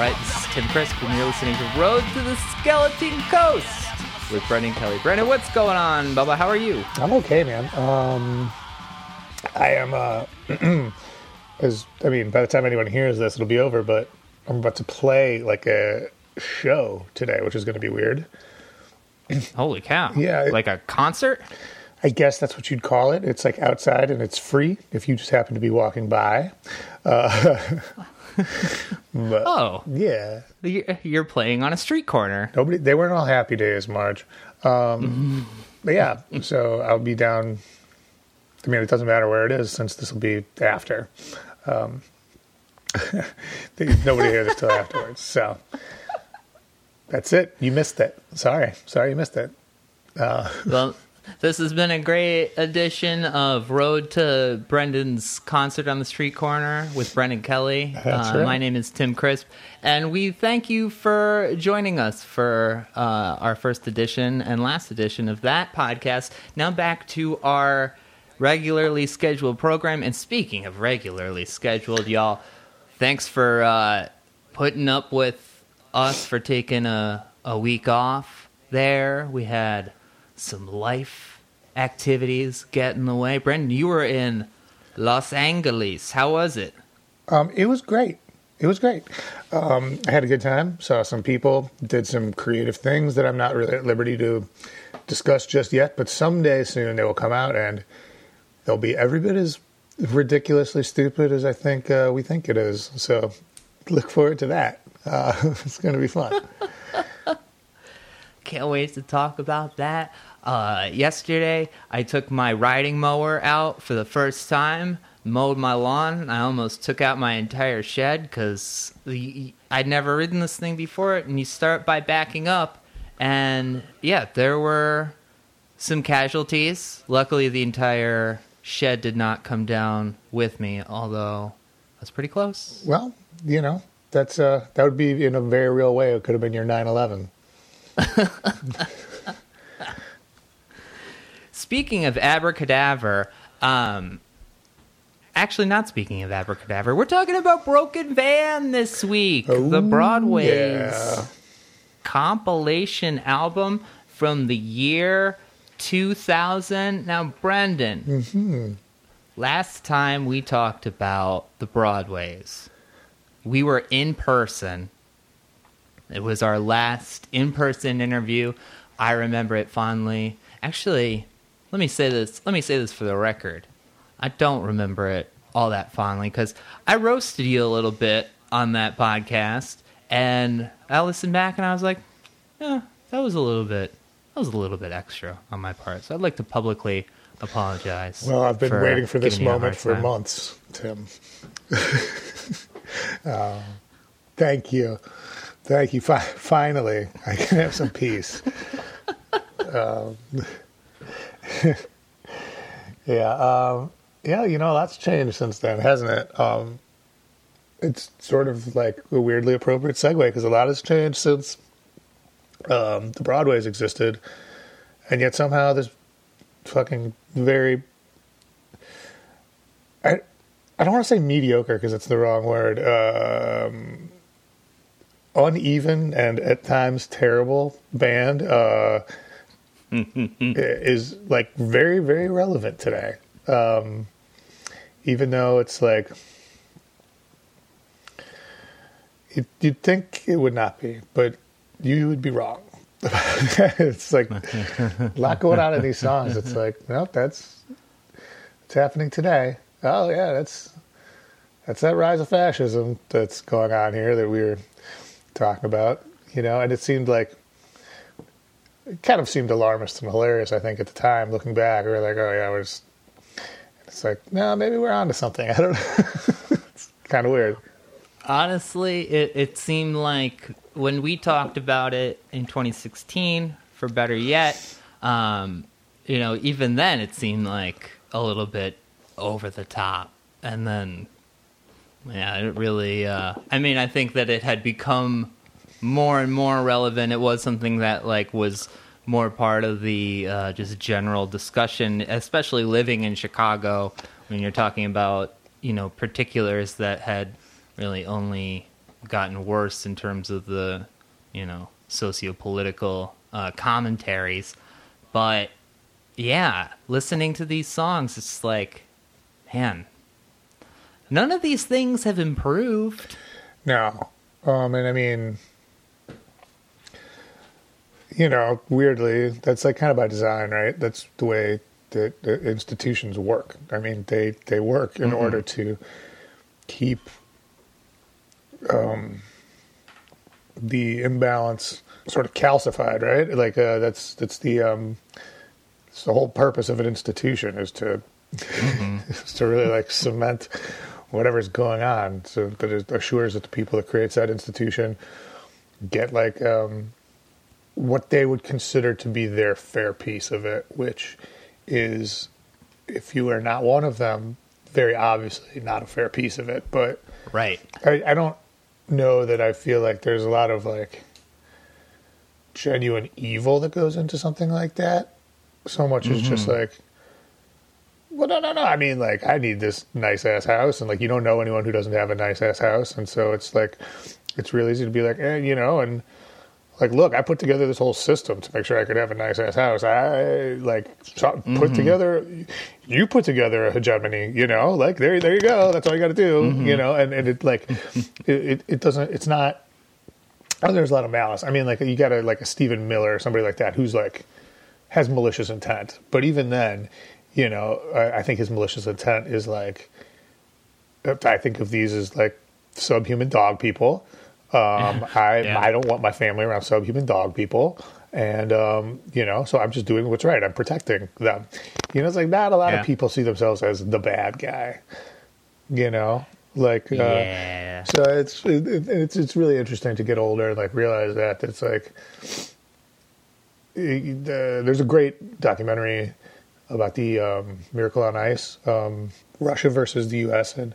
right, this is Tim Crisp, and you're listening to Road to the Skeleton Coast with Brendan Kelly. Brendan, what's going on, Bubba? How are you? I'm okay, man. Um, I am. Uh, as I mean, by the time anyone hears this, it'll be over. But I'm about to play like a show today, which is going to be weird. Holy cow! Yeah, it- like a concert. I guess that's what you'd call it. It's like outside and it's free if you just happen to be walking by. Uh, but Oh, yeah, you're playing on a street corner. nobody. They weren't all happy days, Marge. Um, but yeah, so I'll be down. I mean, it doesn't matter where it is since this will be after. Um, nobody hears it till afterwards. So that's it. You missed it. Sorry, sorry, you missed it. Well, this has been a great edition of Road to Brendan's concert on the street corner with Brendan Kelly. That's uh, right. My name is Tim Crisp, and we thank you for joining us for uh, our first edition and last edition of that podcast. Now back to our regularly scheduled program. And speaking of regularly scheduled, y'all, thanks for uh, putting up with us for taking a, a week off there. We had some life activities get in the way. Brendan, you were in Los Angeles. How was it? Um, it was great. It was great. Um, I had a good time. Saw some people. Did some creative things that I'm not really at liberty to discuss just yet. But someday soon they will come out and they'll be every bit as ridiculously stupid as I think uh, we think it is. So look forward to that. Uh, it's going to be fun. Can't wait to talk about that. Uh, yesterday, I took my riding mower out for the first time, mowed my lawn. I almost took out my entire shed because I'd never ridden this thing before. And you start by backing up, and yeah, there were some casualties. Luckily, the entire shed did not come down with me, although I was pretty close. Well, you know, that's uh, that would be in a very real way. It could have been your 9/11. Speaking of abracadabra, um, actually not speaking of abracadabra, we're talking about Broken Van this week. the Broadway's yeah. compilation album from the year 2000. Now, Brendan, Mm-hmm. last time we talked about the Broadways, we were in person. It was our last in person interview. I remember it fondly. Actually, let me say this. Let me say this for the record. I don't remember it all that fondly because I roasted you a little bit on that podcast, and I listened back and I was like, "Yeah, that was a little bit. That was a little bit extra on my part." So I'd like to publicly apologize. Well, I've been waiting for this giving you a moment for time. months, Tim. Uh, thank you. Thank you. Fi- finally, I can have some peace. um, yeah. Um, yeah, you know, lot's changed since then, hasn't it? Um, it's sort of like a weirdly appropriate segue because a lot has changed since um, the Broadways existed. And yet somehow this fucking very I I don't want to say mediocre because it's the wrong word. Um, uneven and at times terrible band uh, is like very very relevant today. Um, even though it's like you, you'd think it would not be, but you would be wrong. it's like a lot going on in these songs. It's like, no, that's it's happening today. Oh yeah, that's that's that rise of fascism that's going on here that we were talking about. You know, and it seemed like it kind of seemed alarmist and hilarious. I think at the time, looking back, we were like, oh yeah, we're just. It's like, no, maybe we're onto something. I don't know. it's kind of weird. Honestly, it, it seemed like when we talked about it in 2016, for better yet, um, you know, even then it seemed like a little bit over the top. And then, yeah, it really, uh, I mean, I think that it had become more and more relevant. It was something that, like, was more part of the uh, just general discussion, especially living in Chicago when you're talking about, you know, particulars that had really only gotten worse in terms of the, you know, socio-political uh, commentaries. But yeah, listening to these songs, it's like, man, none of these things have improved. No. Um, and I mean, you know, weirdly, that's like kind of by design, right? That's the way that the institutions work. I mean, they, they work in Mhm. order to keep um, the imbalance sort of calcified, right? Like uh, that's that's the um, it's the whole purpose of an institution is to is to really like cement whatever's going on, so that it assures that the people that creates that institution get like um, what they would consider to be their fair piece of it, which is if you are not one of them, very obviously not a fair piece of it. But Right. I, I don't know that I feel like there's a lot of like genuine evil that goes into something like that. So much as just like, well, no, no, no. I mean, like, I need this nice ass house, and like, you don't know anyone who doesn't have a nice ass house, and so it's like, it's real easy to be like, eh, you know, and like, look, I put together this whole system to make sure I could have a nice ass house. I like so- put mm-hmm. together, you put together a hegemony, you know, like there, there you go. That's all you got to do, mm-hmm. you know, and, and it like, it, it, doesn't, it's not, oh, there's a lot of malice. I mean, like you got a, like a Stephen Miller or somebody like that who's like, has malicious intent. But even then, you know, I, I think his malicious intent is like, I think of these as like subhuman dog people. Um, I Yeah. I don't want my family around subhuman dog people, and um, you know, so I'm just doing what's right. I'm protecting them. You know, it's like not a lot Yeah. of people see themselves as the bad guy. You know, like uh, yeah. so it's it, it- it's it's really interesting to get older and like realize that it's like it- uh, there's a great documentary about the um, Miracle on Ice, um, Russia versus the U.S. in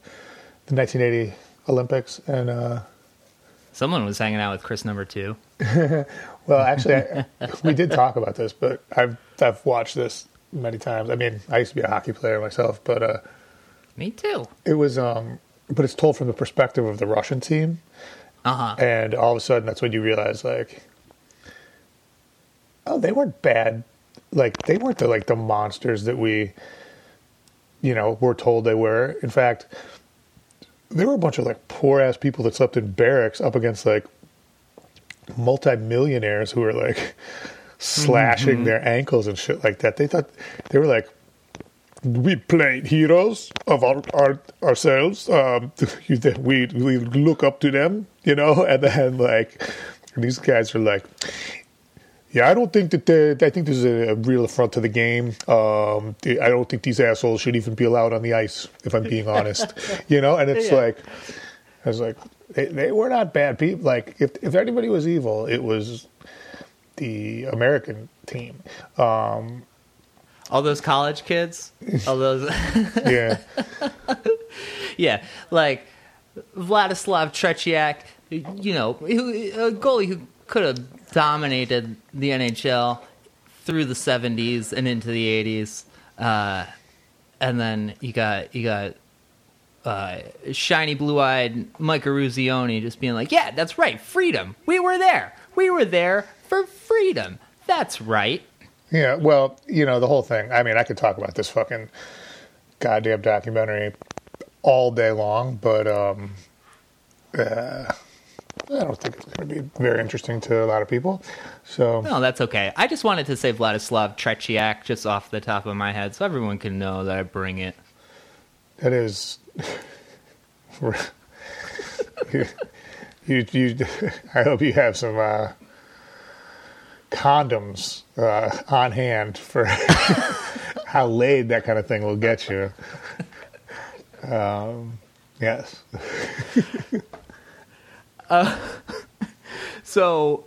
the 1980 Olympics, and uh, Someone was hanging out with Chris number two. well, actually, I, we did talk about this, but I've I've watched this many times. I mean, I used to be a hockey player myself, but uh, Me too. it was um, but it's told from the perspective of the Russian team. Uh huh. and all of a sudden that's when you realize like oh they weren't bad like they weren't the like the monsters that we you know were told they were in fact there were a bunch of like poor ass people that slept in barracks up against like multi-millionaires who were like slashing their ankles and shit like that they thought they were like we played heroes of our, our ourselves. Um, we we look up to them, you know, and then like these guys are like, yeah, I don't think that they, I think this is a, a real affront to the game. Um, I don't think these assholes should even be allowed on the ice, if I'm being honest, you know. And it's Yeah. like, I was like, they, they were not bad people. Like if if anybody was evil, it was the American team. Um, All those college kids. All those. yeah. yeah, like Vladislav Tretiak, you know, who, a goalie who could have dominated the NHL through the '70s and into the '80s, uh, and then you got you got uh, shiny blue-eyed Mike Eruzione just being like, "Yeah, that's right, freedom. We were there. We were there for freedom. That's right." Yeah, well, you know, the whole thing. I mean, I could talk about this fucking goddamn documentary all day long, but um, uh, I don't think it's going to be very interesting to a lot of people. So, No, that's okay. I just wanted to say Vladislav Tretiak just off the top of my head, so everyone can know that I bring it. that is. you, you, you, I hope you have some uh, condoms uh, on hand for how laid that kind of thing will get you. Um, yes. So,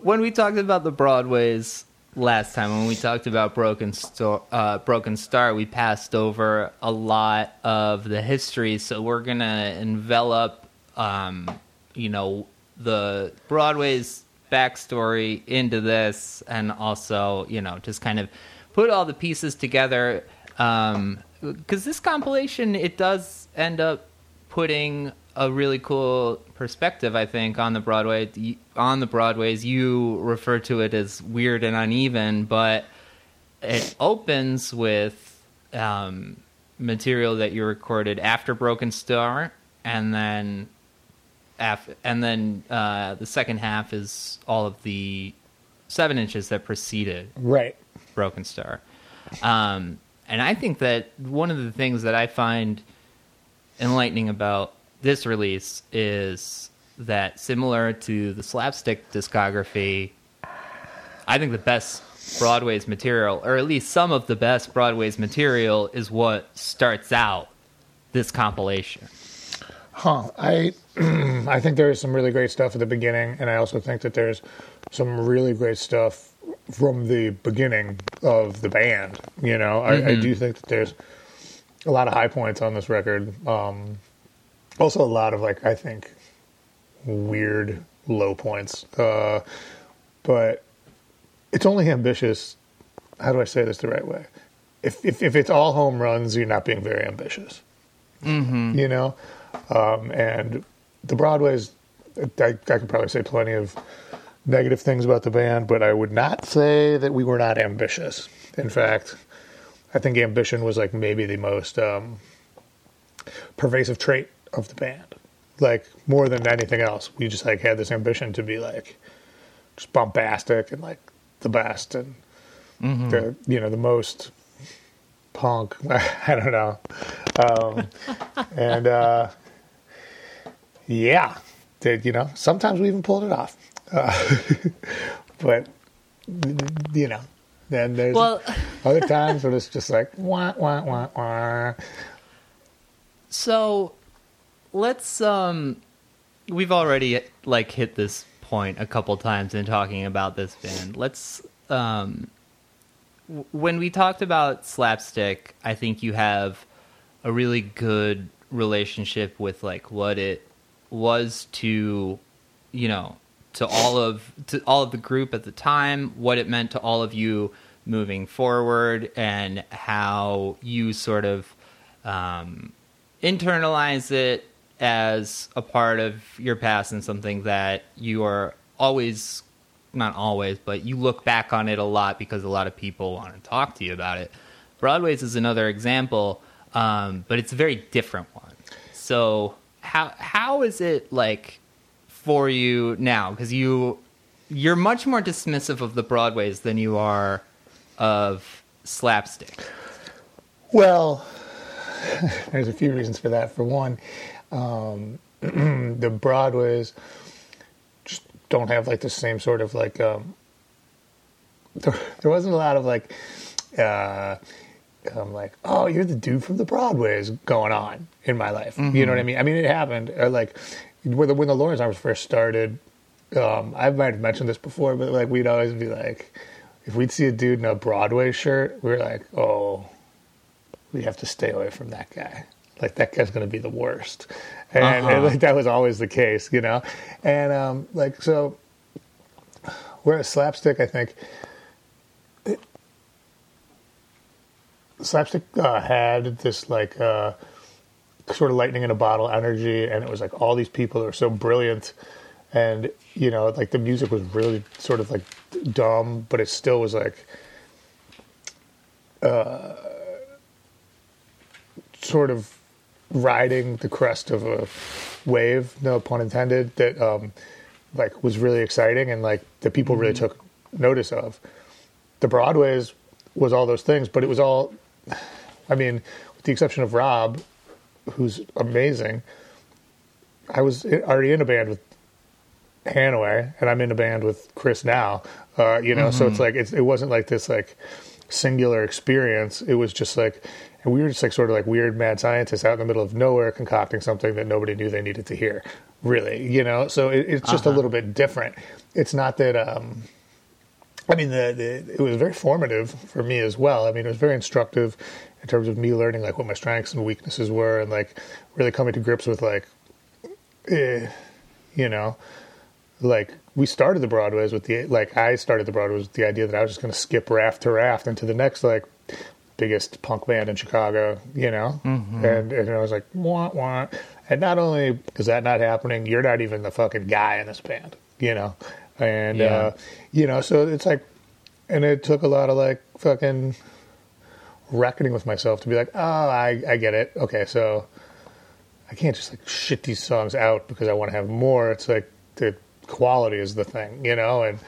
when we talked about the Broadways last time, when we talked about Broken Star, uh, Broken Star, we passed over a lot of the history. So we're gonna envelop, um, you know, the Broadway's backstory into this, and also, you know, just kind of put all the pieces together. Because this compilation, it does end up putting a really cool perspective, I think, on the Broadway. On the Broadways, you refer to it as weird and uneven, but it opens with um, material that you recorded after Broken Star, and then af- and then uh, the second half is all of the seven inches that preceded Right. Broken Star. Um, and I think that one of the things that I find enlightening about this release is that similar to the slapstick discography, I think the best Broadway's material, or at least some of the best Broadway's material, is what starts out this compilation. Huh. I I think there is some really great stuff at the beginning, and I also think that there's some really great stuff from the beginning of the band. You know, I, I do think that there's a lot of high points on this record. Um, also, a lot of like I think weird low points. Uh, but it's only ambitious. How do I say this the right way? If if, if it's all home runs, you're not being very ambitious. Mm-hmm. You know, um, and the Broadways. I, I could probably say plenty of negative things about the band, but I would not say that we were not ambitious. In fact, I think ambition was like maybe the most um, pervasive trait of the band. Like more than anything else, we just like had this ambition to be like just bombastic and like the best and the you know the most punk. I don't know, um, and uh, yeah, did you know? Sometimes we even pulled it off, uh, but you know, then there's Well- other times when it's just like wah wah wah wah. So let's um we've already like hit this point a couple times in talking about this band. Let's um w- when we talked about slapstick, I think you have a really good relationship with like what it was to you know to all of to all of the group at the time, what it meant to all of you moving forward and how you sort of um, internalize it as a part of your past and something that you are always not always but you look back on it a lot because a lot of people want to talk to you about it. Broadway's is another example um, but it's a very different one. So how how is it like for you now? Because you you're much more dismissive of the broadways than you are of slapstick. Well, there's a few reasons for that. For one, um, the Broadways just don't have like the same sort of like. Um, there, there wasn't a lot of like, uh, I'm like, oh, you're the dude from the Broadways going on in my life. You know what I mean? I mean, it happened. Or like when the, when the Lawrence Arms first started. Um, I might have mentioned this before, but like we'd always be like, if we'd see a dude in a Broadway shirt, we were like, oh, we have to stay away from that guy. Like that guy's going to be the worst, and, and, Uh-huh. like that was always the case, you know. And um, like so, whereas slapstick, I think it, slapstick uh, had this like uh, sort of lightning in a bottle energy, and it was like all these people that were so brilliant, and you know, like the music was really sort of like dumb, but it still was like sort of riding the crest of a wave, no pun intended, that um, like was really exciting and like that people really took notice of. The Broadways was all those things, but it was all, I mean, with the exception of Rob, who's amazing. I was already in a band with Hanaway, and I'm in a band with Chris now. Uh, you know, so it's like it's, it wasn't like this like singular experience. It was just like, and we were just like sort of like weird mad scientists out in the middle of nowhere concocting something that nobody knew they needed to hear. Really, you know. So it, it's just a little bit different. It's not that. um I mean, the, the it was very formative for me as well. I mean, it was very instructive in terms of me learning like what my strengths and weaknesses were, and like really coming to grips with like, eh, you know, like we started the Broadways with the like I started the Broadways with the idea that I was just going to skip raft to raft into the next like biggest punk band in Chicago, you know, and and I was like wah wah, And not only is that not happening, you're not even the fucking guy in this band, you know? And, Yeah. uh, you know, so it's like, and it took a lot of like fucking reckoning with myself to be like, oh, I, I get it. Okay, so I can't just like shit these songs out because I want to have more. It's like the quality is the thing, you know, and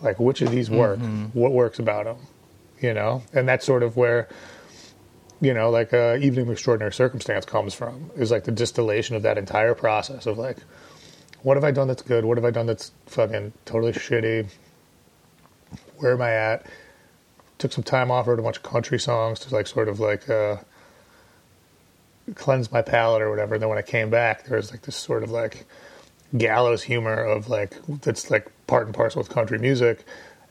like which of these work, what works about them, you know, and that's sort of where, you know, like uh, Evening of Extraordinary Circumstance comes from is like the distillation of that entire process of like, what have I done that's good? What have I done that's fucking totally shitty? Where am I at? Took some time off, wrote a bunch of country songs to like sort of like uh, cleanse my palate or whatever. And then when I came back, there was like this sort of like gallows humor of like that's like part and parcel with country music,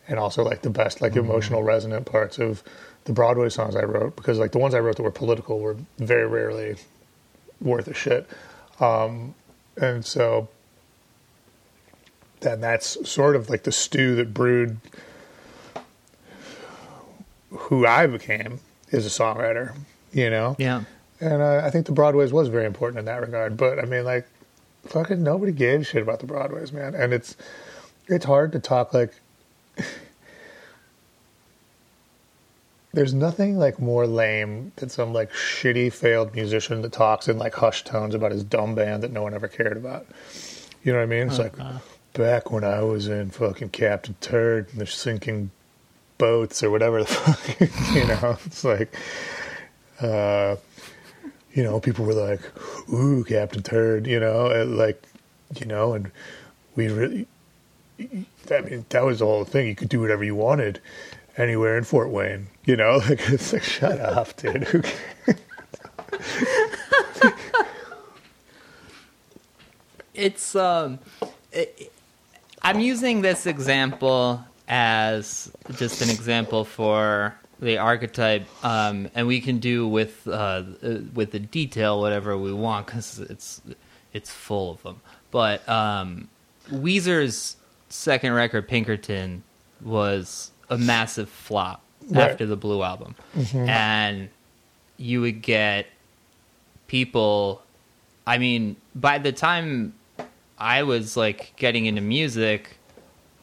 and also like the best like emotional resonant parts of the Broadway songs I wrote because like the ones I wrote that were political were very rarely worth a shit. Um, and so then that's sort of like the stew that brewed who I became as a songwriter, you know? Yeah. And uh, I think the Broadways was very important in that regard. But I mean, like, fucking nobody gave shit about the Broadways, man. And it's it's hard to talk like. There's nothing like more lame than some like shitty failed musician that talks in like hushed tones about his dumb band that no one ever cared about. You know what I mean? It's like back when I was in fucking Captain Turd and the sinking boats or whatever the fuck, you know. It's like, uh, you know, people were like, "Ooh, Captain Turd," you know, and like, you know, and we really, I mean, that was the whole thing. You could do whatever you wanted anywhere in Fort Wayne, you know. Like, it's like, shut up, dude. It's um it, i'm using this example as just an example for the archetype um and we can do with uh with the detail whatever we want because it's it's full of them but um weezer's second record pinkerton was a massive flop Right. after the blue album and you would get people I mean, by the time I was like getting into music,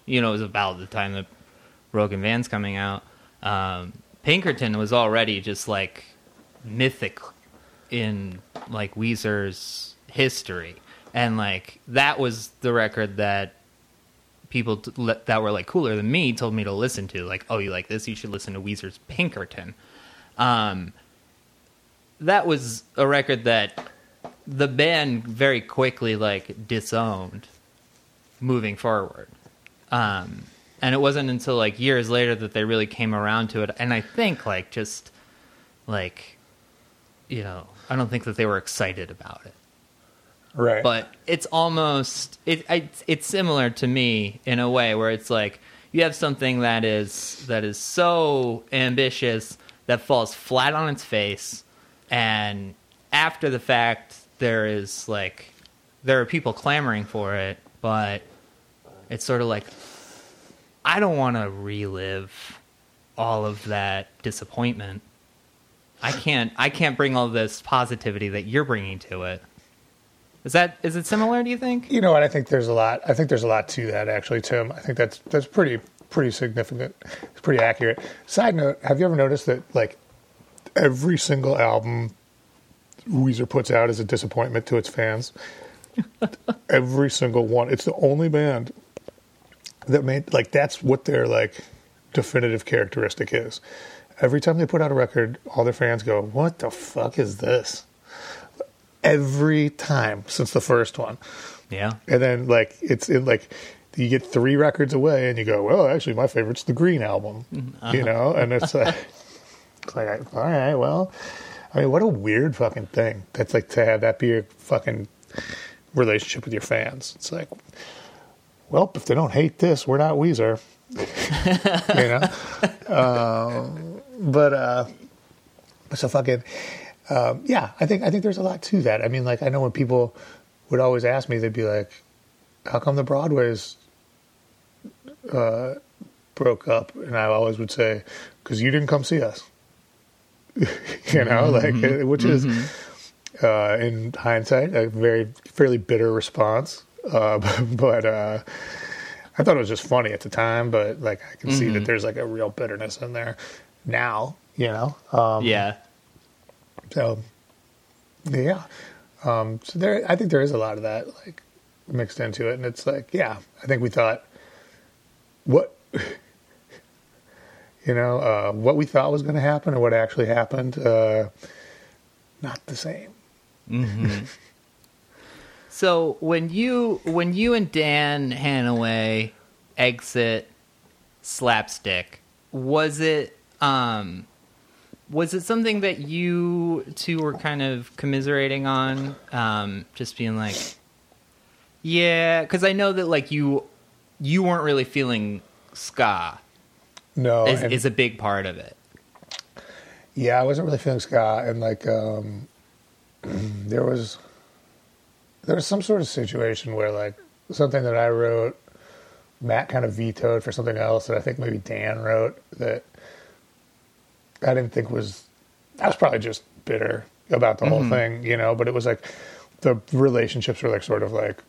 you know, it was about the time that Broken Van's coming out. Um, Pinkerton was already just like mythic in like Weezer's history, and like that was the record that people t- le- that were like cooler than me told me to listen to. Like, oh, you like this? You should listen to Weezer's Pinkerton. Um, that was a record that the band very quickly like disowned moving forward um and it wasn't until like years later that they really came around to it and i think like just like you know i don't think that they were excited about it Right. but it's almost it, it's it's similar to me in a way where it's like you have something that is that is so ambitious that falls flat on its face. And after the fact there is like there are people clamoring for it but it's sort of like i don't want to relive all of that disappointment. I can't i can't bring all this positivity that you're bringing to it is that is it similar? Do you think? You know what? I think there's a lot. I think there's a lot to that, actually, Tim. I think that's that's pretty pretty significant. It's pretty accurate. Side note: Have you ever noticed that like every single album Weezer puts out is a disappointment to its fans? every single one. It's the only band that made like that's what their like definitive characteristic is. Every time they put out a record, all their fans go, "What the fuck is this?" Every time since the first one. Yeah. And then like it's in like you get three records away and you go, well, actually my favorite's the Green album, you know, and it's like, it's like all right, well, I mean, what a weird fucking thing. That's like to have that be your fucking relationship with your fans. It's like, well, if they don't hate this, we're not Weezer, you know. um, but uh, so fucking um, yeah, I think I think there's a lot to that. I mean, like I know when people would always ask me, they'd be like, "How come the Broadways uh, broke up?" And I always would say, "Because you didn't come see us." you know, like uh, which is uh, in hindsight, a very fairly bitter response. Uh, but uh, I thought it was just funny at the time. But like, I can see that there's like a real bitterness in there now. You know, um, yeah. So yeah. Um, so there, I think there is a lot of that like mixed into it, and it's like, yeah, I think we thought what you know uh, what we thought was going to happen and what actually happened, uh, not the same. So when you when you and Dan Hanaway exit Slapstick, was it um was it something that you two were kind of commiserating on? Um, just being like, yeah, because I know that like you you weren't really feeling ska No, is, is a big part of it. Yeah, I wasn't really feeling ska, and like um, there was there was some sort of situation where like something that I wrote, Matt kind of vetoed for something else that I think maybe Dan wrote that I didn't think was. I was probably just bitter about the whole mm-hmm. thing, you know. But it was like the relationships were like sort of like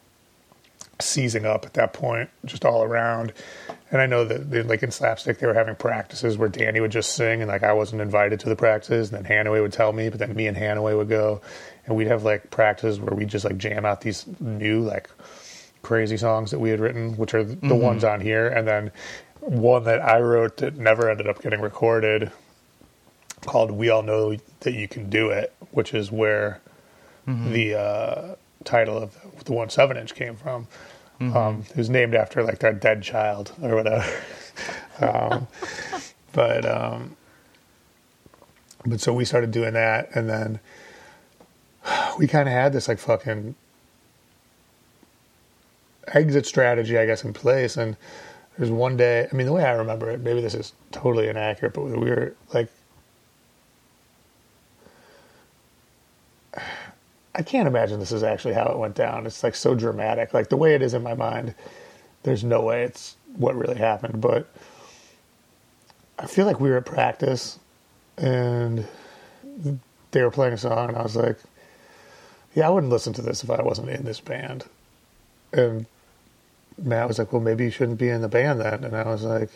seizing up at that point, just all around. And I know that they- like in slapstick, they were having practices where Danny would just sing, and like I wasn't invited to the practices. And then Hanaway would tell me, but then me and Hanaway would go, and we'd have like practices where we just like jam out these new like crazy songs that we had written, which are the mm-hmm. ones on here, and then one that I wrote that never ended up getting recorded, called "We All Know That You Can Do It," which is where the uh, title of the one seven inch came from. Um, it was named after like their dead child or whatever. um, but um, but so we started doing that, and then we kind of had this like fucking exit strategy, I guess, in place. And there's one day, I mean, the way I remember it, maybe this is totally inaccurate, but we were like I can't imagine this is actually how it went down. It's like so dramatic. Like the way it is in my mind, there's no way it's what really happened. But I feel like we were at practice and they were playing a song, and I was like, yeah, I wouldn't listen to this if I wasn't in this band. And Matt was like, well, maybe you shouldn't be in the band then. And I was like,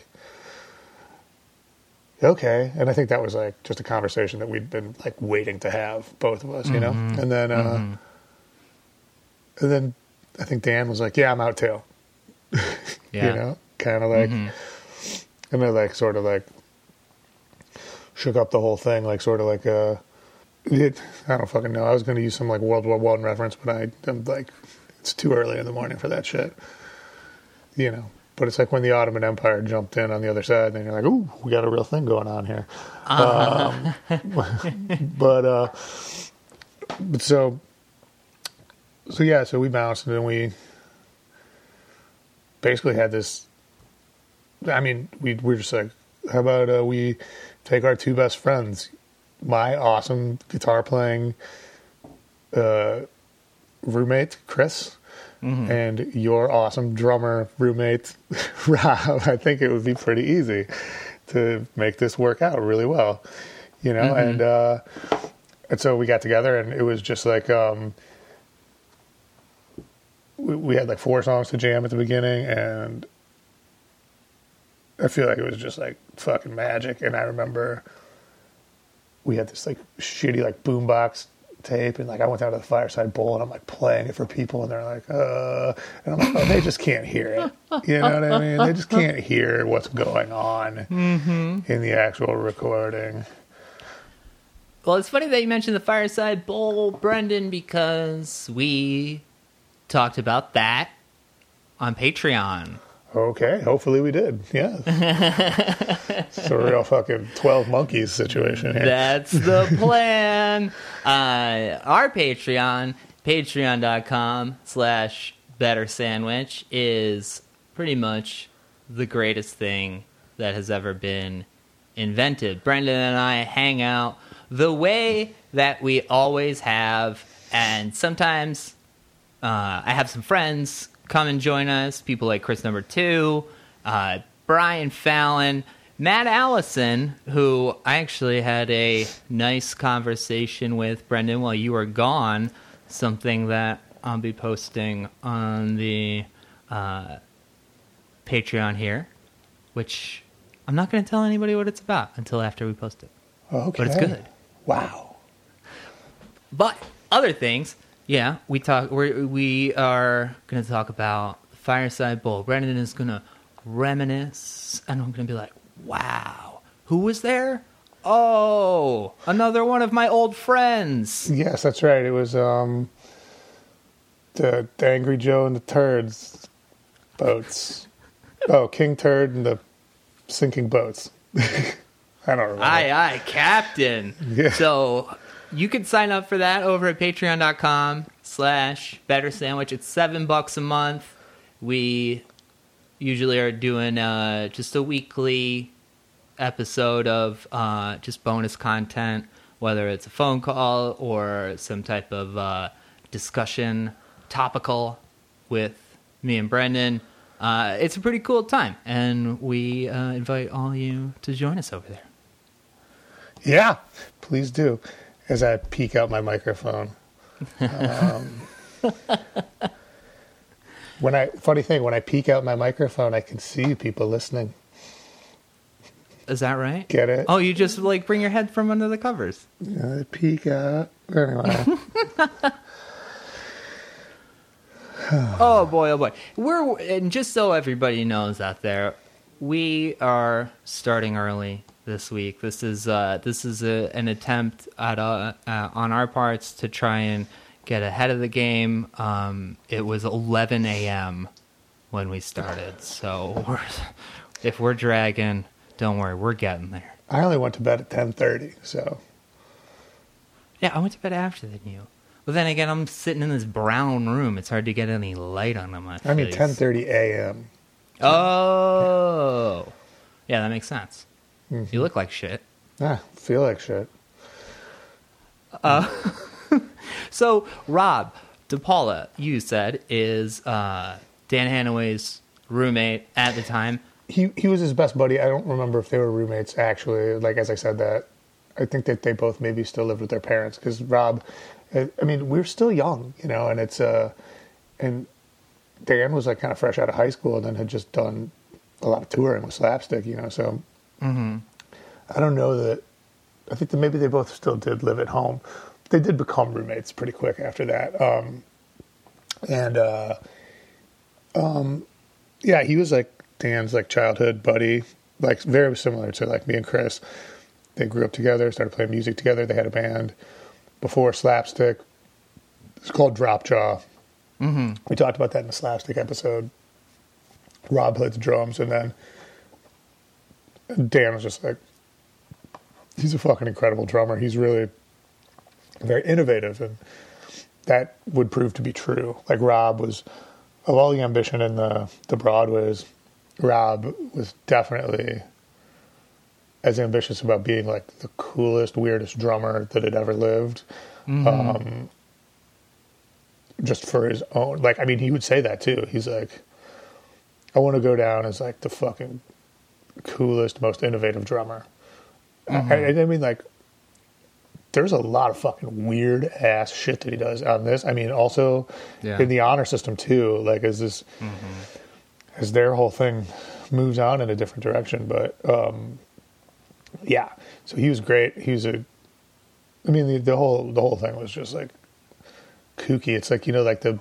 okay. And I think that was like just a conversation that we'd been like waiting to have, both of us, you know? And then, uh, and then I think Dan was like, yeah, I'm out too. Yeah. You know, kind of like, and then like sort of like shook up the whole thing, like sort of like, uh, it, I don't fucking know. I was going to use some like World War One reference, but I, I'm like, it's too early in the morning for that shit. You know, but it's like when the Ottoman Empire jumped in on the other side, and you're like, ooh, we got a real thing going on here. Um, but, uh, but so, so yeah, so we bounced and then we basically had this. I mean, we we were just like, how about uh, we take our two best friends, my awesome guitar playing uh, roommate Chris, and your awesome drummer roommate Rob. I think it would be pretty easy to make this work out really well, you know. And uh, and so we got together, and it was just like. Um, we, we had like four songs to jam at the beginning, and I feel like it was just like fucking magic. And I remember we had this like shitty like boombox tape, and like I went down to the fireside bowl, and I'm like playing it for people, and they're like, uh, and I'm like, oh, they just can't hear it. You know what I mean? They just can't hear what's going on in the actual recording. Well, it's funny that you mentioned the Fireside Bowl, Brendan, because we talked about that on Patreon. Okay, hopefully we did. Yeah, it's a real fucking twelve monkeys situation here. That's the plan. uh, our Patreon, patreon.com slash better sandwich, is pretty much the greatest thing that has ever been invented. Brendan and I hang out the way that we always have, and sometimes uh, I have some friends come and join us. People like Chris Number Two, uh, Brian Fallon, Matt Allison, who I actually had a nice conversation with Brendan while you were gone, something that I'll be posting on the uh, Patreon here, which I'm not going to tell anybody what it's about until after we post it. Okay. But it's good. Wow. But other things, yeah, we talk. We're, we are going to talk about Fireside Bowl. Brendan is going to reminisce, and I'm going to be like, "Wow, who was there? Oh, another one of my old friends." Yes, that's right. It was um, the, the Angry Joe and the Turds boats. oh, King Turd and the sinking boats. I don't remember. Aye, aye, Captain. Yeah. So you can sign up for that over at patreon.com slash better sandwich. It's seven bucks a month. We usually are doing uh, just a weekly episode of uh, just bonus content, whether it's a phone call or some type of uh, discussion topical with me and Brendan. Uh, it's a pretty cool time, and we uh, invite all you to join us over there. Yeah, please do. As I peek out my microphone. Um, when I funny thing, when I peek out my microphone, I can see people listening. Is that right? Get it? Oh, you just like bring your head from under the covers. I peek out. Anyway, Oh boy, oh boy. We're and just so everybody knows out there, we are starting early this week. This is uh, this is a, an attempt at uh, uh, on our parts to try and get ahead of the game. Um, it was 11 a.m. when we started, so we're, if we're dragging, don't worry, we're getting there. I only went to bed at ten thirty, so Yeah, I went to bed after than you. But then again, I'm sitting in this brown room. It's hard to get any light on my face. I mean ten thirty a.m. Oh, yeah, that makes sense. You look like shit. Ah, feel like shit. So, Rob DePaula, you said, is uh, Dan Hanaway's roommate at the time. He he was his best buddy. I don't remember if they were roommates actually. Like as I said that, I think that they both maybe still lived with their parents because Rob. I I mean, we're still young, you know, and it's uh, and Dan was like kind of fresh out of high school and then had just done a lot of touring with Slapstick, you know. So I don't know that. I think that maybe they both still did live at home. They did become roommates pretty quick after that. Um, and uh, um, yeah, he was like Dan's like childhood buddy, like very similar to like me and Chris. They grew up together, started playing music together. They had a band before Slapstick. It's called Drop Jaw. Mm-hmm. We talked about that in the Slapstick episode. Rob Hood's drums, and then Dan was just like, he's a fucking incredible drummer. He's really very innovative, and that would prove to be true. Like Rob was, of all the ambition in the the Broadways, Rob was definitely as ambitious about being like the coolest, weirdest drummer that had ever lived. Um, just for his own, like, I mean, he would say that too. He's like, I want to go down as like the fucking coolest, most innovative drummer. I, I mean, like, there's a lot of fucking weird ass shit that he does on this. I mean, also Yeah. in the honor system too. Like, as this, as their whole thing moves on in a different direction. But um, yeah, so he was great. He was a, I mean, the, the whole the whole thing was just like kooky. It's like you know, like the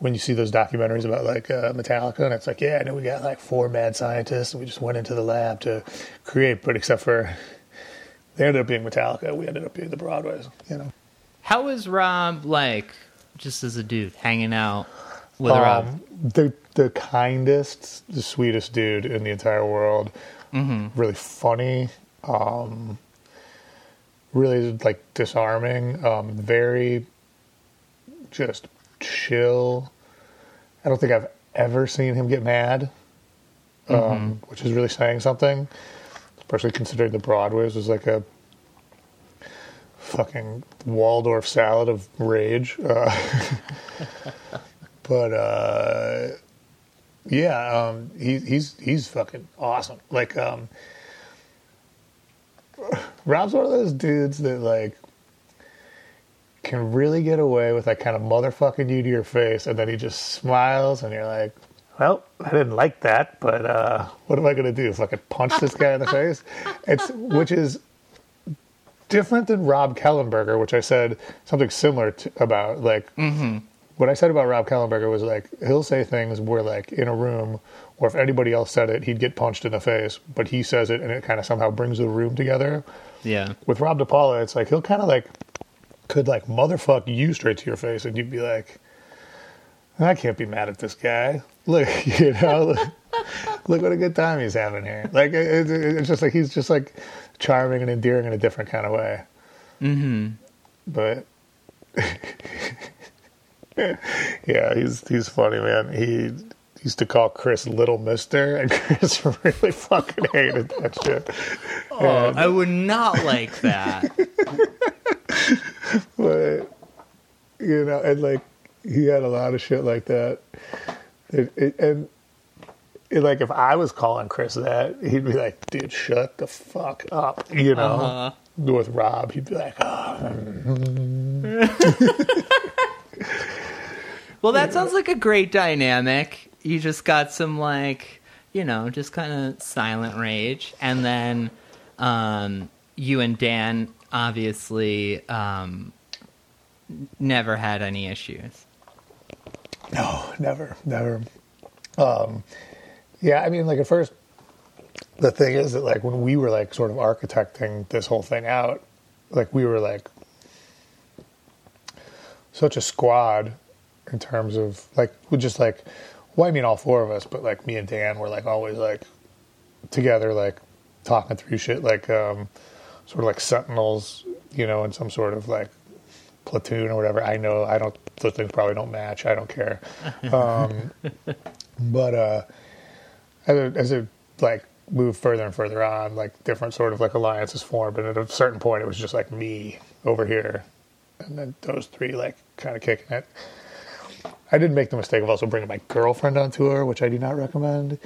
when you see those documentaries about like uh, Metallica, and it's like, yeah, I know we got like four mad scientists, and we just went into the lab to create, but except for they ended up being Metallica, we ended up being the Broadways, you know. How is Rob like, just as a dude, hanging out with Rob? Um, the the kindest, the sweetest dude in the entire world. Really funny. Um, really like disarming. Um, very just chill. I don't think I've ever seen him get mad, um, which is really saying something. Especially considering the Broadways was like a fucking Waldorf salad of rage. Uh, but uh, Yeah, um, he, he's he's fucking awesome. Like, um, Rob's one of those dudes that like can really get away with that kind of motherfucking you to your face, and then he just smiles, and you're like, "Well, I didn't like that, but uh, what am I gonna do? Fucking punch this guy in the face?" It's which is different than Rob Kellenberger, which I said something similar to, about. Like, what I said about Rob Kellenberger was like he'll say things where like in a room, or if anybody else said it, he'd get punched in the face, but he says it and it kind of somehow brings the room together. Yeah. With Rob DePaula, it's like he'll kind of like could like motherfuck you straight to your face, and you'd be like, I can't be mad at this guy. Look, you know, look, look what a good time he's having here. Like it, it, it's just like he's just like charming and endearing in a different kind of way. Mm-hmm. But yeah, he's he's funny, man. He used to call Chris Little Mister, and Chris really fucking hated that shit. Oh, I would not like that. But you know, and like he had a lot of shit like that. It, it, and it, like if I was calling Chris that, he'd be like, "Dude, shut the fuck up," you know. Uh-huh. With Rob, he'd be like, oh. Well, that sounds like a great dynamic. You just got some like, you know, just kind of silent rage, and then um, you and Dan obviously um, never had any issues. No, never, never. Um, yeah, I mean, like at first, the thing is that like when we were like sort of architecting this whole thing out, like we were like such a squad in terms of like we just like, well, I mean, all four of us, but like me and Dan were like always like together, like talking through shit, like um, sort of like sentinels, you know, in some sort of like platoon or whatever. I know I don't; those things probably don't match. I don't care. Um, but uh, as it, as it like moved further and further on, like different sort of like alliances formed, and at a certain point, it was just like me over here, and then those three like kind of kicking it. I did make the mistake of also bringing my girlfriend on tour, which I do not recommend.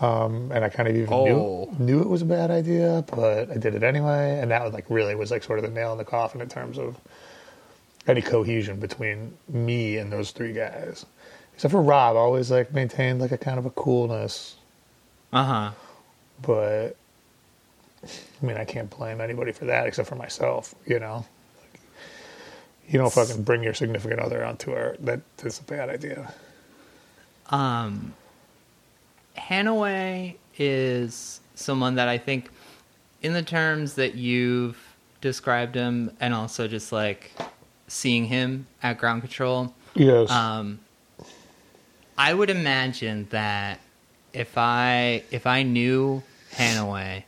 Um, and I kind of even Oh. knew knew it was a bad idea, but I did it anyway, and that was like really was like sort of the nail in the coffin in terms of any cohesion between me and those three guys. Except for Rob, always like maintained like a kind of a coolness, Uh huh. but I mean I can't blame anybody for that except for myself, you know. You don't fucking bring your significant other on tour. That is a bad idea. Um, Hanaway is someone that I think, in the terms that you've described him, and also just like seeing him at ground control, Yes. um, I would imagine that if I if I knew Hanaway,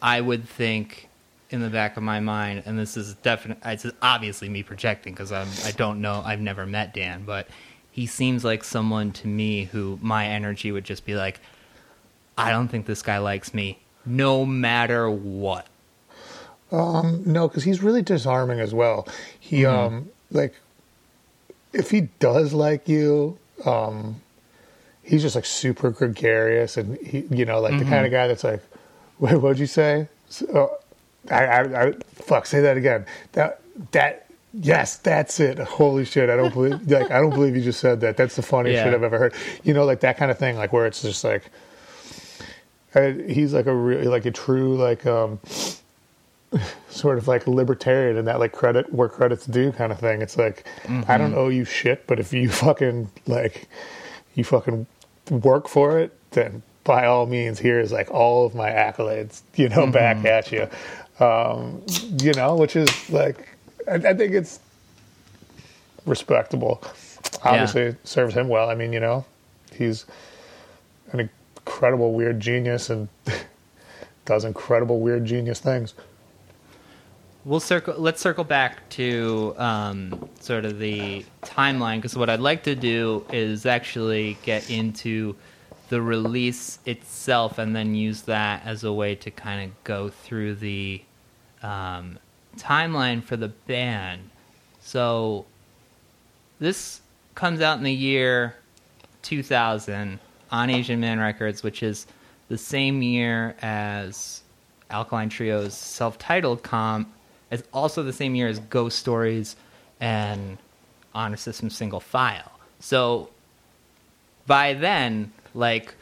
I would think in the back of my mind, and this is definite. It's obviously me projecting because I'm I don't know. I've never met Dan, but he seems like someone to me who my energy would just be like, I don't think this guy likes me, no matter what. No, because he's really disarming as well. He um like if he does like you, um he's just like super gregarious and he you know like the kind of guy that's like, wait, what'd you say? So, I, I, I fuck say that again. That that yes, that's it. Holy shit! I don't believe like I don't believe you just said that. That's the funniest Yeah. shit I've ever heard. You know, like that kind of thing, like where it's just like. uh, He's like a really like a true like um sort of like libertarian and that like credit where credit's due kind of thing. It's like I don't owe you shit, but if you fucking like you fucking work for it, then by all means, here is like all of my accolades, you know, back at you. Um, you know, which is like I, I think it's respectable. Obviously, it serves him well. I mean, you know, he's an incredible weird genius and does incredible weird genius things. We'll circle. Let's circle back to um, sort of the timeline because what I'd like to do is actually get into the release itself and then use that as a way to kind of go through the um, timeline for the band. So this comes out in the year 2000. on Asian Man Records, which is the same year as Alkaline Trio's self-titled comp, is also the same year as Ghost Stories and Honor System Single File. So by then, like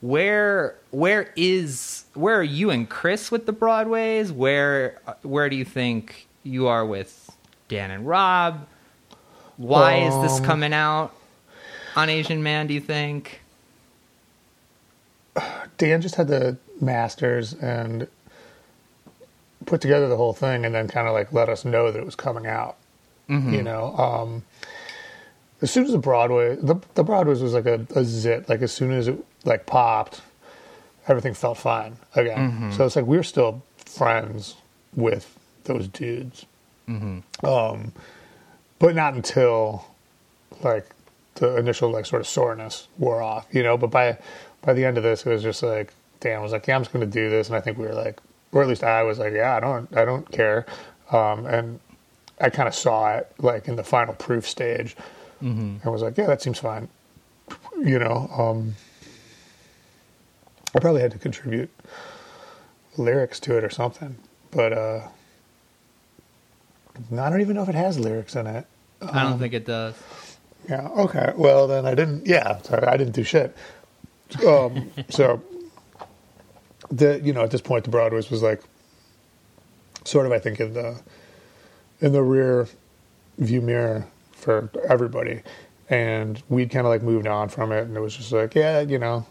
where where is where are you and Chris with the Broadways? Where where do you think you are with Dan and Rob? Why is this Um, coming out on Asian Man? Do you think? Dan just had the masters and put together the whole thing, and then kind of like let us know that it was coming out. You know, um, as soon as the Broadway, the the Broadways was like a, a zit. Like as soon as it like popped, everything felt fine again. So it's like we were still friends with those dudes, um, but not until like the initial like sort of soreness wore off, you know. But by by the end of this, it was just like Dan was like, "Yeah, I'm just going to do this," and I think we were like, or at least I was like, "Yeah, I don't, I don't care," um, and I kind of saw it like in the final proof stage, and was like, "Yeah, that seems fine," you know. Um, I probably had to contribute lyrics to it or something, but uh, I don't even know if it has lyrics in it. I Um, don't think it does. Yeah. Okay. Well, then I didn't. Yeah. Sorry, I didn't do shit. Um, so the you know at this point the Broadways was like sort of I think in the in the rear view mirror for everybody, and we'd kind of like moved on from it, and it was just like yeah, you know,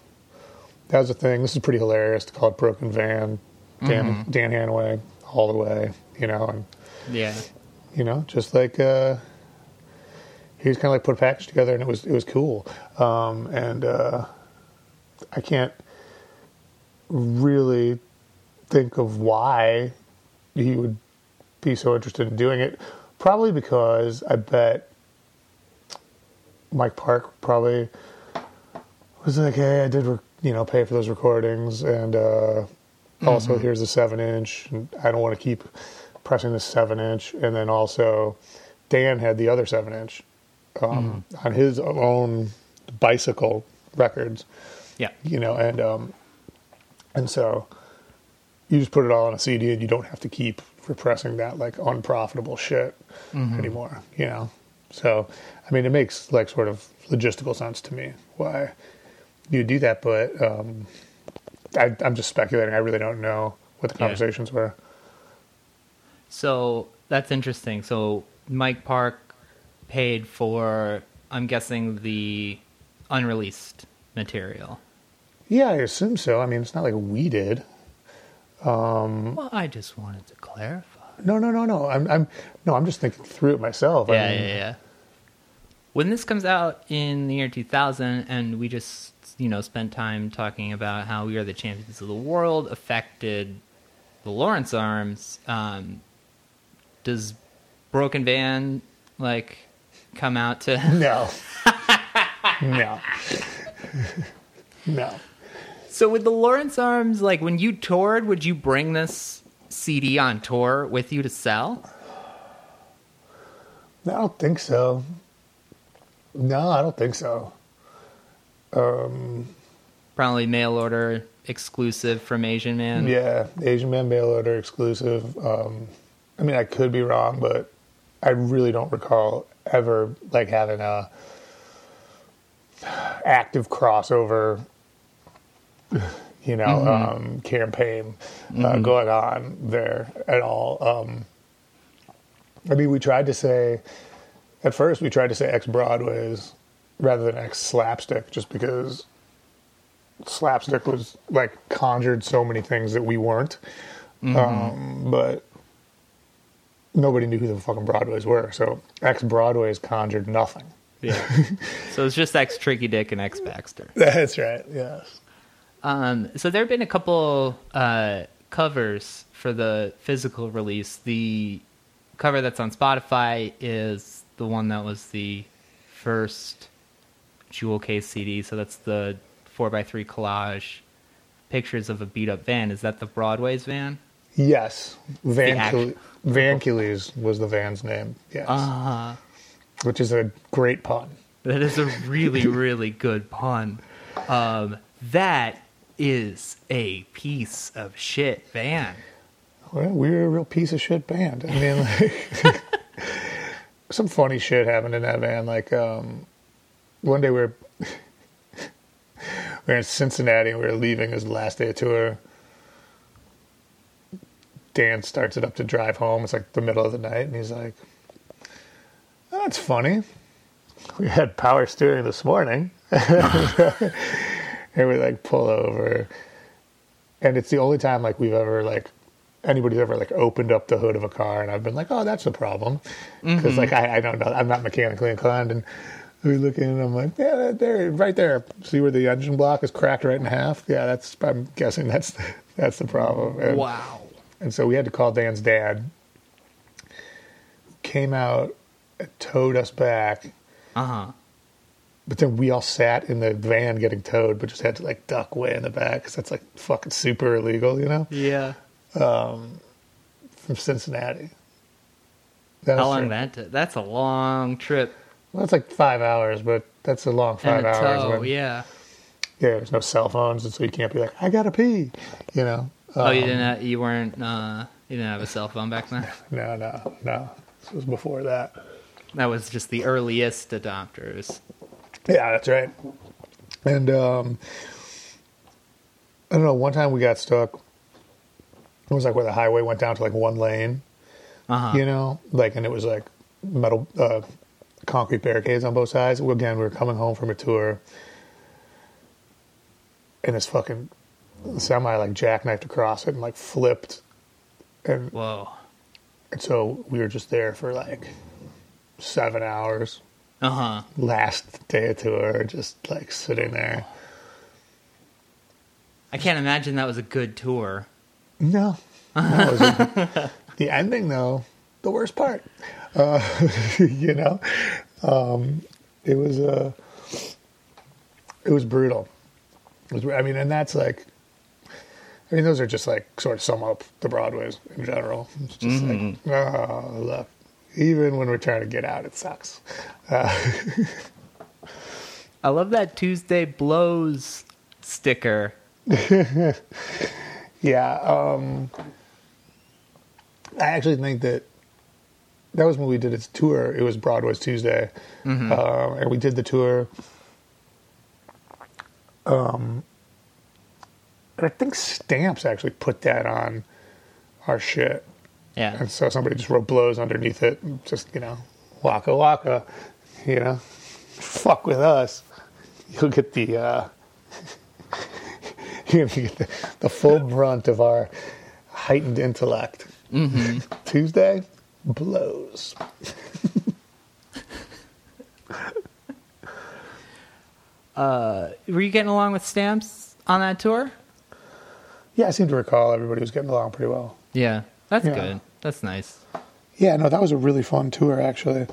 that was a thing. This is pretty hilarious to call it Broken Van, Dan Dan Hanaway all the way, you know, and Yeah. you know, just like uh, he was kind of like put a package together, and it was it was cool. Um, and uh, I can't really think of why he would be so interested in doing it. Probably because I bet Mike Park probably was like, "Hey, I did, re- you know, pay for those recordings, and uh, also here's the seven inch. And I don't want to keep pressing the seven inch." And then also, Dan had the other seven inch um, on his own bicycle records, Yeah. you know, and um, and so you just put it all on a CD, and you don't have to keep repressing that like unprofitable shit anymore, you know. So, I mean, it makes like sort of logistical sense to me why you do that, but um, I, I'm just speculating. I really don't know what the Yeah. conversations were. So that's interesting. So Mike Park paid for, I'm guessing, the unreleased material. Yeah, I assume so. I mean, it's not like we did. Well, I just wanted to clarify. No, no, no, no. I'm, I'm, no, I'm just thinking through it myself. I Yeah, mean, yeah, yeah. When this comes out in the year 2000, and we just, you know, spent time talking about how We Are the Champions of the World affected the Lawrence Arms, um, does Broken Van, like, come out to. No. no. no. So with the Lawrence Arms, like, when you toured, would you bring this CD on tour with you to sell? I don't think so. No, I don't think so. Um, Probably mail order exclusive from Asian Man. Yeah, Asian Man mail order exclusive. Um, I mean, I could be wrong, but I really don't recall ever like having a active crossover, you know, um, campaign uh, going on there at all. Um, I mean, we tried to say at first we tried to say ex Broadways rather than ex slapstick, just because slapstick was like conjured so many things that we weren't. Um, but nobody knew who the fucking Broadways were. So ex Broadways conjured nothing. Yeah. so it's just X Tricky Dick and X Baxter. That's right. Yes. Um, so there have been a couple uh, covers for the physical release. The cover that's on Spotify is the one that was the first jewel case CD. So that's the four x three collage pictures of a beat up van. Is that the Broadway's van? Yes. Van act- Kil- Van was the van's name. Yes. Uh, Which is a great pun. that is a really really good pun. Um, that is a piece of shit van. Well, we were a real piece of shit band. I mean, like, some funny shit happened in that band. Like, um, one day we were we were in Cincinnati and we were leaving. It was the last day of tour. Dan starts it up to drive home. It's like the middle of the night, and he's like, oh, "That's funny. We had power steering this morning." and we like pull over, and it's the only time like we've ever like anybody's ever like opened up the hood of a car, and I've been like, "Oh, that's a problem," because like I, I don't know, I'm not mechanically inclined, and we look in, and I'm like, "Yeah, there, right there. See where the engine block is cracked right in half? Yeah, that's. I'm guessing that's the, that's the problem." And, Wow. and so we had to call Dan's dad, came out towed us back. Uh huh. But then we all sat in the van getting towed, but just had to like duck way in the back because that's like fucking super illegal, you know, Yeah. from Cincinnati. That How long that? Took? That's a long trip. Well, that's like five hours, but that's a long five a hours. tow, when- yeah. yeah, there's no cell phones, and so you can't be like, I gotta pee, you know. oh, you Um, didn't. Have, you weren't. Uh, you didn't have a cell phone back then. No, no, no. This was before that. That was just the earliest adopters. Yeah, that's right. And um, I don't know. One time we got stuck. It was like where the highway went down to like one lane, Uh huh. you know, like, and it was like metal, uh, concrete barricades on both sides. Again, we were coming home from a tour, and this fucking semi like jackknifed across it and like flipped, and, Whoa. and so we were just there for like seven hours. Uh huh. Last day of tour, just like sitting there. I can't imagine that was a good tour. No. no it was a- the ending, though, the worst part. Uh, you know, um, it was uh, it was brutal. It was, I mean, and that's like, I mean, those are just like sort of sum up the Broadways in general. It's just like, oh, look, even when we're trying to get out, it sucks. Uh, I love that Tuesday blows sticker. Yeah, um, I actually think that that was when we did its tour. It was Broadway's Tuesday, um, and we did the tour. Um, and I think Stamps actually put that on our shit, Yeah. and so somebody just wrote blows underneath it, and just you know, waka waka, you know, fuck with us, you'll get the. Uh, you're get the, the full brunt of our heightened intellect. Mm-hmm. Tuesday blows. Were you getting along with Stamps on that tour? Yeah, I seem to recall everybody was getting along pretty well. Yeah. That's Yeah. good. That's nice. Yeah, no, that was a really fun tour actually.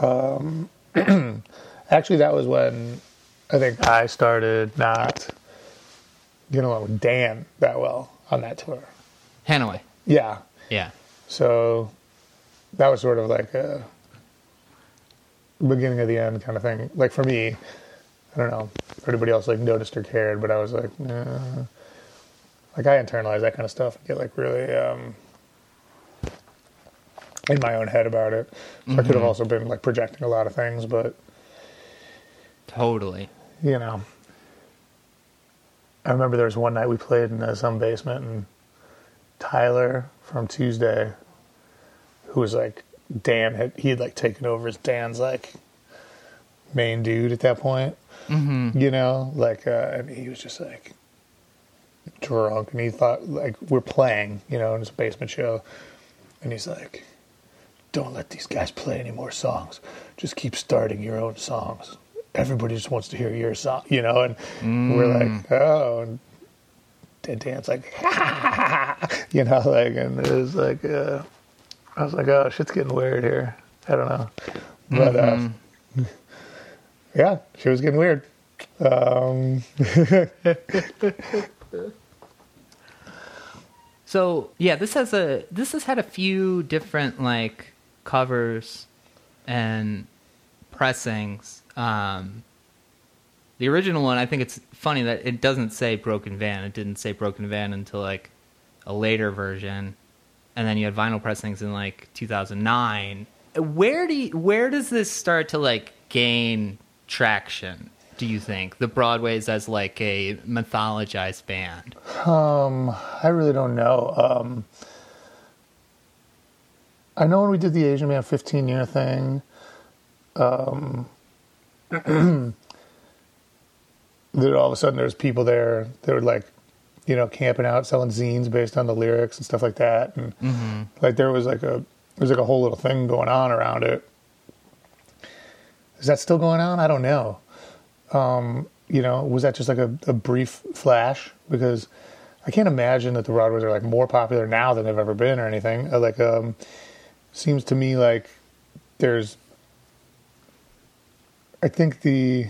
Um, actually, that was when I think I started not getting along with Dan that well on that tour. Hanaway. Yeah, Yeah. so that was sort of like a beginning of the end kind of thing. Like for me, I don't know if anybody else like noticed or cared, but I was like, nah. like I internalize that kind of stuff and get like really um, in my own head about it. So I could have also been like projecting a lot of things, but Totally. you know, I remember there was one night we played in uh, some basement, and Tyler from Tuesday, who was like Dan, had he had like taken over as Dan's like main dude at that point, mm-hmm. you know, like, uh, and he was just like drunk, and he thought like we're playing, you know, in this basement show, and he's like. Don't let these guys play any more songs. Just keep starting your own songs everybody just wants to hear your song, you know, and we're like, oh, and Dan- Dan's like, you know, like, and it was like, uh, I was like, oh, shit's getting weird here. I don't know, but uh, yeah, she was getting weird. Um, So yeah, this has a this has had a few different like covers and pressings. Um, the original one, I think it's funny that it doesn't say Broken Van. It didn't say Broken Van until like a later version, and then you had vinyl pressings in like 2009. Where do you, where does this start to like gain traction? Do you think the Broadways as like a mythologized band? Um, I really don't know. Um, I know when we did the Asian Man 15 year thing, um, that all of a sudden there's people there that were like, you know, camping out, selling zines based on the lyrics and stuff like that, and Mm-hmm. like there was like a there's like a whole little thing going on around it. Is that still going on? I don't know. Um, you know, was that just like a, a brief flash? Because I can't imagine that the Broadways are like more popular now than they've ever been or anything. Uh, Like, um, seems to me like there's, I think the,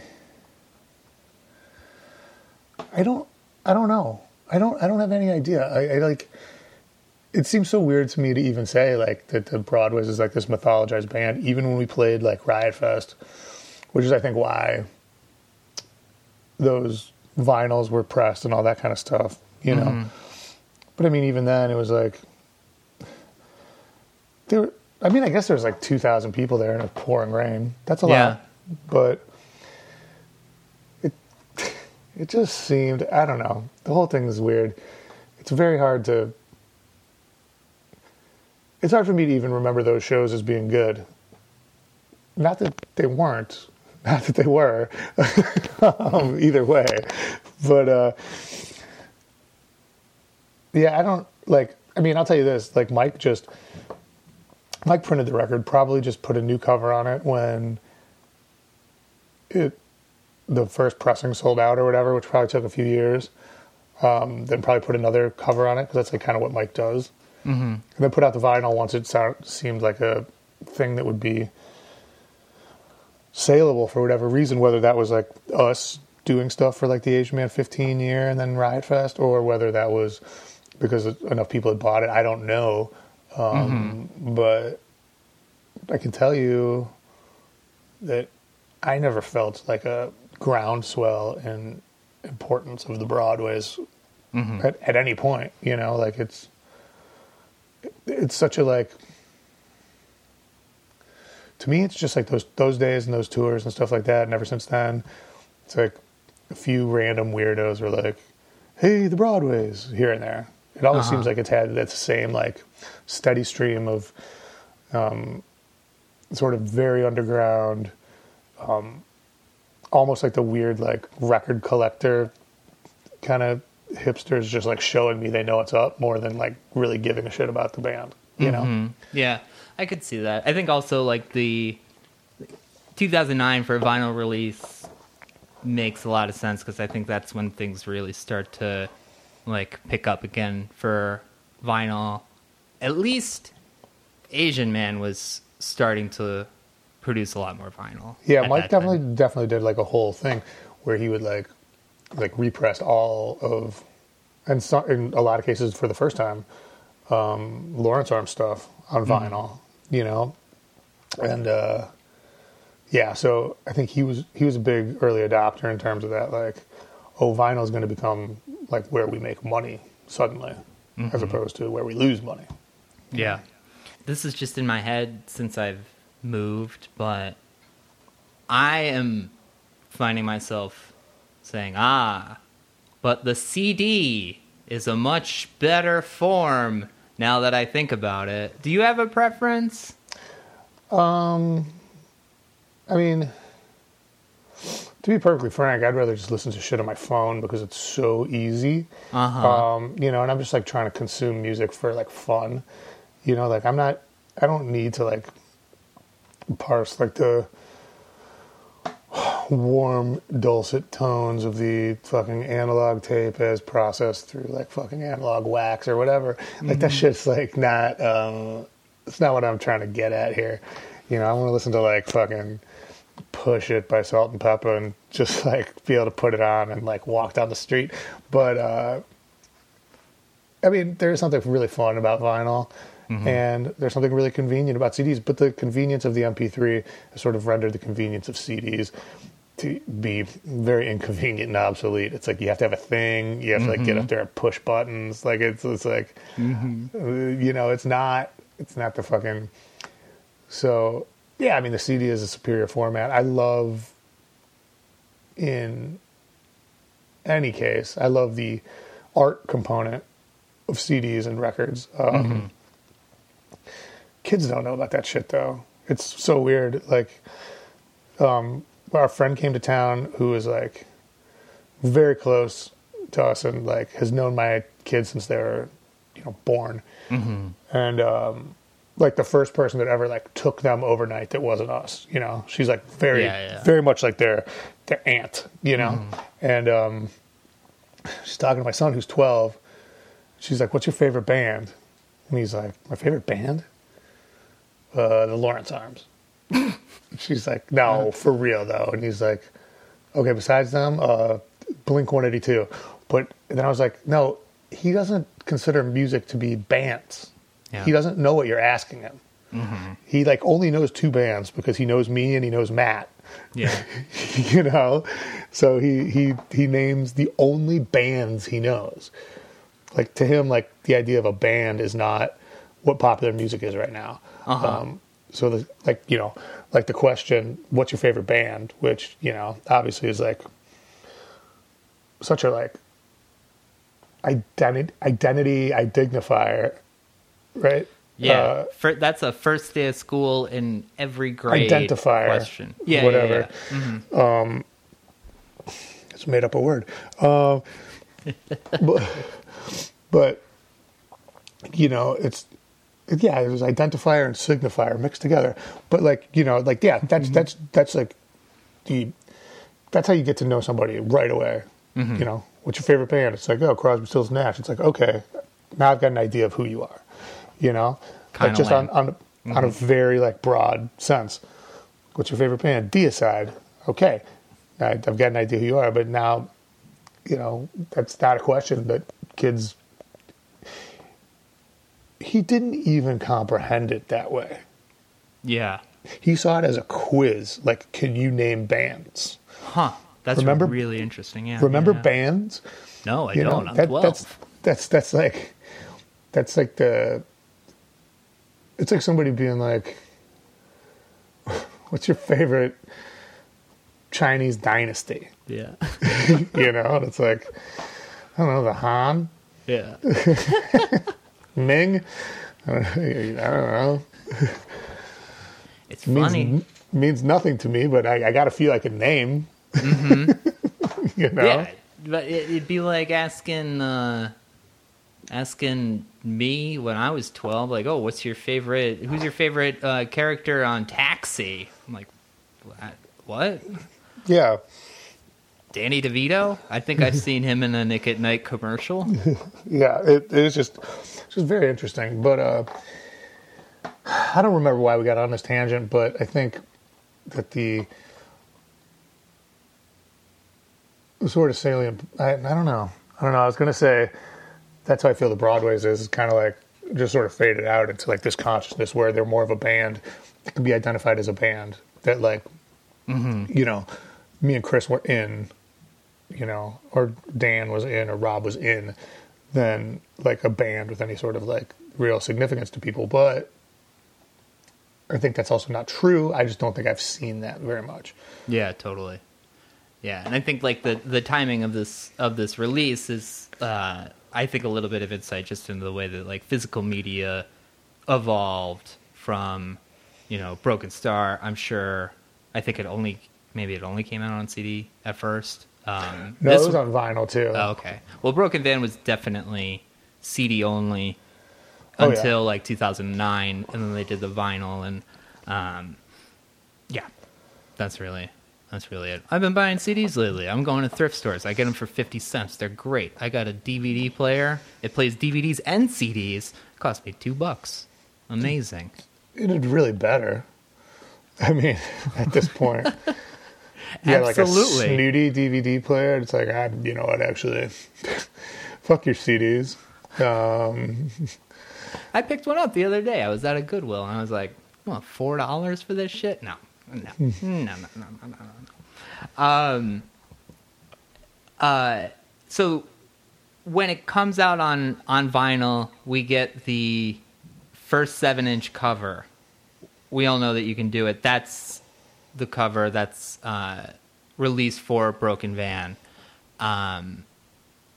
I don't, I don't know. I don't, I don't have any idea. I, I like, it seems so weird to me to even say like that the Broadways is like this mythologized band, even when we played like Riot Fest, which is I think why those vinyls were pressed and all that kind of stuff, you know. Mm-hmm. But I mean, even then, it was like there. I mean, I guess there's like two thousand people there in a pouring rain. That's a Yeah. lot, but it it just seemed. I don't know. The whole thing is weird. It's very hard to. It's hard for me to even remember those shows as being good. Not that they weren't, not that they were, um, either way. But uh, yeah, I don't like. I mean, I'll tell you this: like Mike just Mike printed the record, probably just put a new cover on it when it the first pressing sold out or whatever, which probably took a few years. Um, then probably put another cover on it because that's like kind of what Mike does. Mm-hmm. And then put out the vinyl once it sound, seemed like a thing that would be saleable for whatever reason, whether that was like us doing stuff for like the Asian Man 15 year and then Riot Fest, or whether that was because enough people had bought it. I don't know. Um, But I can tell you that I never felt like a groundswell in importance of the Broadways at, at any point. You know, like it's it's such a like to me it's just like those those days and those tours and stuff like that and ever since then it's like a few random weirdos were like hey the broadways here and there it always Uh-huh. seems like it's had that same like steady stream of um, sort of very underground um, almost like the weird like record collector kind of hipsters just like showing me they know what's up more than like really giving a shit about the band you know Mhm. Yeah, I could see that. I think also like the 2009 for a vinyl release makes a lot of sense because I think that's when things really start to like pick up again for vinyl. At least Asian Man was starting to produce a lot more vinyl. Yeah, Mike that time. definitely definitely did like a whole thing where he would like like repress all of and so, in a lot of cases for the first time um, Lawrence Arm stuff on vinyl, you know, and uh, yeah, so I think he was he was a big early adopter in terms of that like oh vinyl is going to become like where we make money suddenly as opposed to where we lose money. Yeah. This is just in my head since I've moved, but I am finding myself saying, ah, but the CD is a much better form now that I think about it. Do you have a preference? Um, I mean, to be perfectly frank, I'd rather just listen to shit on my phone because it's so easy. Uh-huh. Um, you know, and I'm just like trying to consume music for like fun. You know, like I'm not, I don't need to like parse like the warm, dulcet tones of the fucking analog tape as processed through like fucking analog wax or whatever. Like that shit's like not, um, it's not what I'm trying to get at here. You know, I want to listen to like fucking push it by Salt-N-Pepa and just like be able to put it on and like walk down the street. But uh, I mean, there's something really fun about vinyl, and there's something really convenient about CDs. But the convenience of the MP3 has sort of rendered the convenience of CDs to be very inconvenient and obsolete. It's like you have to have a thing. You have to like get up there and push buttons. Like it's it's like uh, you know it's not it's not the fucking. So yeah, I mean the CD is a superior format. I love in any case, I love the art component of CDs and records. Um, Kids don't know about that shit though. It's so weird. Like, um, our friend came to town who was like very close to us and like has known my kids since they were, you know, born. And um, like the first person that ever like took them overnight that wasn't us. You know, she's like very, Yeah, yeah. very much like their their aunt. You know, and um, she's talking to my son who's twelve. She's like, "What's your favorite band?" And he's like, "My favorite band." uh, the Lawrence Arms. She's like, no, for real though. And he's like, okay, besides them, uh, Blink 182. But then I was like, no, he doesn't consider music to be bands. Yeah. He doesn't know what you're asking him. He like only knows two bands because he knows me and he knows Matt. Yeah. you know, so he he he names the only bands he knows. Like to him, like the idea of a band is not what popular music is right now. Uh-huh. Um, so the like you know like the question, what's your favorite band? Which you know obviously is like such a like identity identity identifier, right? Yeah. Uh, Fir- that's a first day of school in every grade Identifier, question. Yeah. whatever. Yeah, yeah. It's made up a word. Um, but, but, you know, it's, yeah, it was identifier and signifier mixed together. But like, you know, like, yeah, that's, that's, that's like the, that's how you get to know somebody right away. You know, what's your favorite band? It's like, oh, Crosby, Stills, Nash. It's like, okay, now I've got an idea of who you are, you know, Kinda like just on, lame. on, on a mm-hmm. very like broad sense. What's your favorite band? Deicide. Okay, I, I've got an idea who you are, but now, you know, that's not a question that kids. He didn't even comprehend it that way. Yeah. He saw it as a quiz. Like, can you name bands? Huh. That's Remember- really interesting. Yeah. Remember yeah. bands? No, I You don't. I'm that- 12. that's that's that's like that's like the. It's like somebody being like, "What's your favorite Chinese dynasty?" Yeah. You know, and it's like, I don't know, the Han, yeah. Ming. I don't know. It's means funny. means nothing to me, but I, I got to feel like a name. Mm-hmm. you know. Yeah, but it, it'd be like asking uh, asking me when I was twelve, like, "Oh, what's your favorite? Who's your favorite uh, character on Taxi?" I'm like, "What? yeah. Danny DeVito? I think I've seen him in a Nick at Nite commercial." yeah, it, it was just it's just very interesting. But uh, I don't remember why we got on this tangent, but I think that the sort of salient. I, I don't know. I don't know. I was gonna say that's how I feel the Broadways is. It's kind of like just sort of faded out into like this consciousness where they're more of a band that can be identified as a band that like you know me and Chris were in you know, or Dan was in or Rob was in than like a band with any sort of like real significance to people. But I think that's also not true. I just don't think I've seen that very much. Yeah, totally. Yeah, and I think like the the timing of this of this release is uh I think a little bit of insight just into the way that like physical media evolved from you know Broken Star. I'm sure I think it only maybe it only came out on CD at first. Um, No, this it was on vinyl too. Oh, okay. Well, Broken Van was definitely CD only Oh, yeah. until like 2009, and then they did the vinyl, and um, yeah, that's really that's really it. I've been buying CDs lately. I'm going to thrift stores. I get them for 50 cents. They're great. I got a DVD player. It plays DVDs and CDs. It cost me two bucks. Amazing. It did really better. I mean, at this point. Yeah, like a snooty DVD player. It's like, I, you know what, actually, fuck your CDs. Um, I picked one up the other day. I was at a Goodwill, and I was like, "What, four dollars for this shit? No, no, no, no, no, no, no, no." um, uh, so when it comes out on on vinyl, we get the first seven inch cover. We all know that you can do it. That's the cover that's uh, released for Broken Van. Um,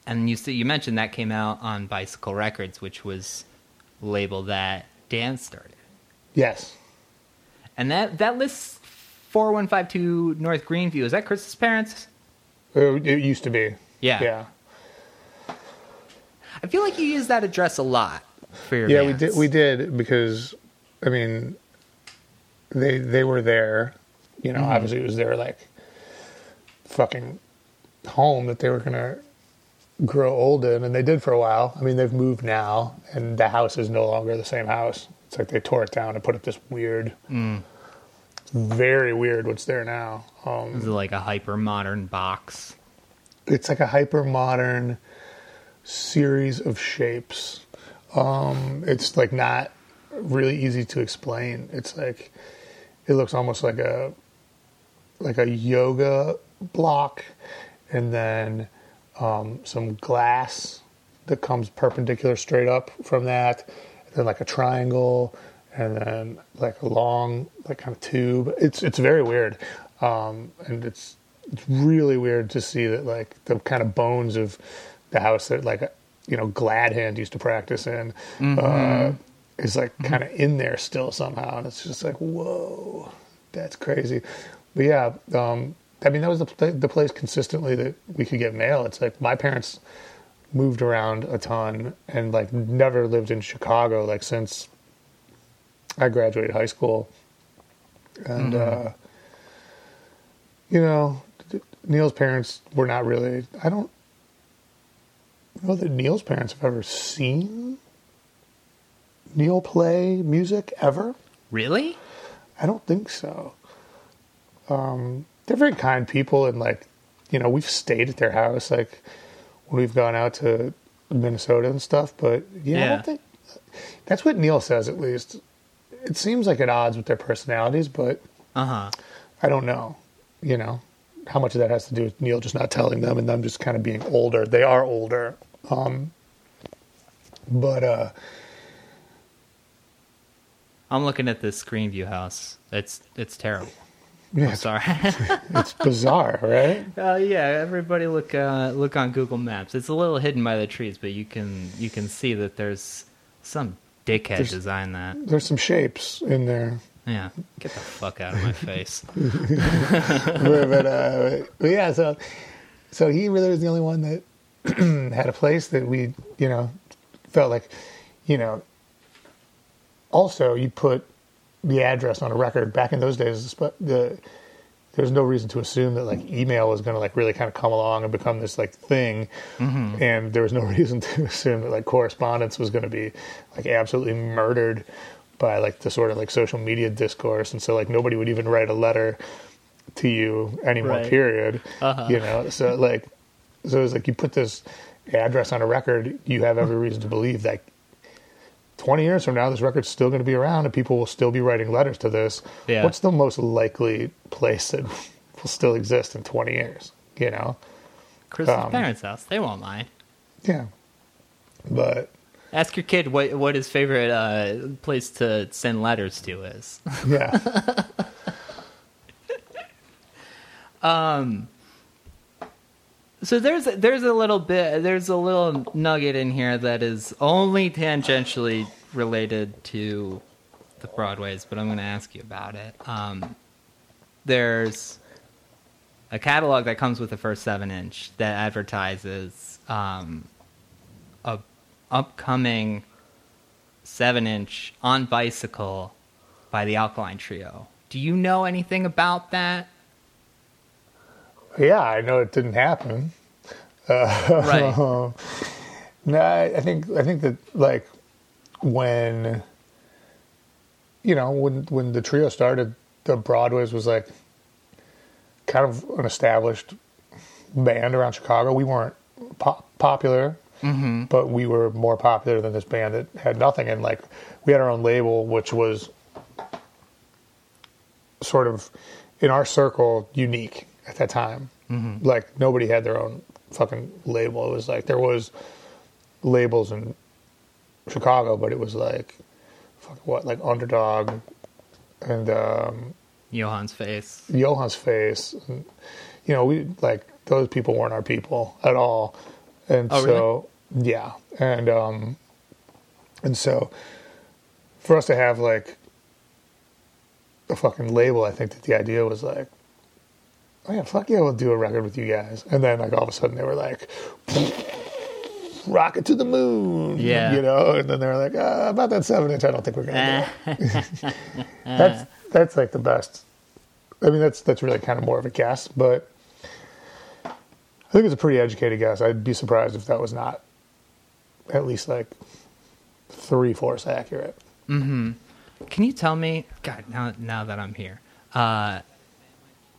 and you see, you mentioned that came out on Bicycle Records, which was label that Dan started. Yes. And that that lists 4152 North Greenview. Is that Chris's parents? It, it used to be. Yeah. Yeah. I feel like you use that address a lot for your Yeah, we did. We did because, I mean, they they were there. You know, Mm-hmm. obviously it was their like fucking home that they were gonna grow old in, and they did for a while. I mean, they've moved now, and the house is no longer the same house. It's like they tore it down and put up this weird, Mm. Very weird. What's there now? Um, Is it like a hyper modern box? it's like a hyper modern series of shapes. Um, it's like not really easy to explain. It's like it looks almost like a like a yoga block, and then um, some glass that comes perpendicular straight up from that, and then like a triangle, and then like a long like kind of tube. It's it's very weird, um, and it's it's really weird to see that like the kind of bones of the house that like you know Gladhand used to practice in uh, is like kind of in there still somehow, and it's just like whoa, that's crazy. But yeah, um, I mean that was the the place consistently that we could get mail. It's like my parents moved around a ton and like never lived in Chicago like since I graduated high school, and uh, you know Neil's parents were not really. I don't know that Neil's parents have ever seen Neil play music ever. Really? I don't think so. Um, they're very kind people, and like, you know, we've stayed at their house like when we've gone out to Minnesota and stuff. But yeah, I don't think that's what Neil says. At least it seems like at odds with their personalities, but Uh huh. I don't know. You know how much of that has to do with Neil just not telling them and them just kind of being older. They are older, um, but uh, I'm looking at this Greenview house. It's it's terrible. yeah, I'm sorry. it's bizarre, right? uh, yeah, everybody look uh, look on Google Maps. It's a little hidden by the trees, but you can you can see that there's some dickhead There's- designed that. There's some shapes in there. Yeah, get the fuck out of my face. but, but, uh, but yeah, so so he really was the only one that had a place that we, you know, felt like, you know. Also, you put the address on a record. Back in those days, the, the there's no reason to assume that like email was going to like really kind of come along and become this like thing, and there was no reason to assume that like correspondence was going to be like absolutely murdered by like the sort of like social media discourse, and so like nobody would even write a letter to you anymore. Right. Period. Uh-huh. You know, so like, so it's like you put this address on a record, you have every reason to believe that 20 years from now, this record's still going to be around and people will still be writing letters to this. Yeah. What's the most likely place that will still exist in 20 years? You know? Chris's Um, parents' house. They won't mind. Yeah. But Ask your kid what what his favorite uh, place to send letters to is. yeah. So there's there's a little bit there's a little nugget in here that is only tangentially related to the Broadways, but I'm going to ask you about it. Um, there's a catalog that comes with the first seven inch that advertises um, a upcoming seven inch on bicycle by the Alkaline Trio. Do you know anything about that? Yeah, I know it didn't happen. Uh, right. No, I, I think I think that like when you know when when the trio started, the Broadways was like kind of an established band around Chicago. We weren't pop- popular, mm-hmm. but we were more popular than this band that had nothing. And like we had our own label, which was sort of in our circle unique. At that time. Like nobody had their own fucking label. It was like there was labels in Chicago, but it was like fuck what like underdog and um, Johann's face. Johann's face. And, you know, we like those people weren't our people at all, and Oh, so yeah, and um, and so for us to have like a fucking label, I think that the idea was like, yeah, fuck yeah, we'll do a record with you guys, and then like all of a sudden they were like. Rocket to the moon, Yeah. you know, and then they're like, uh, about that seven inch. I don't think we're gonna do it that's that's like the best. I mean, that's that's really kind of more of a guess, but I think it's a pretty educated guess. I'd be surprised if that was not at least like three fourths accurate. Mm-hmm. Can you tell me, God, now now that I'm here, uh,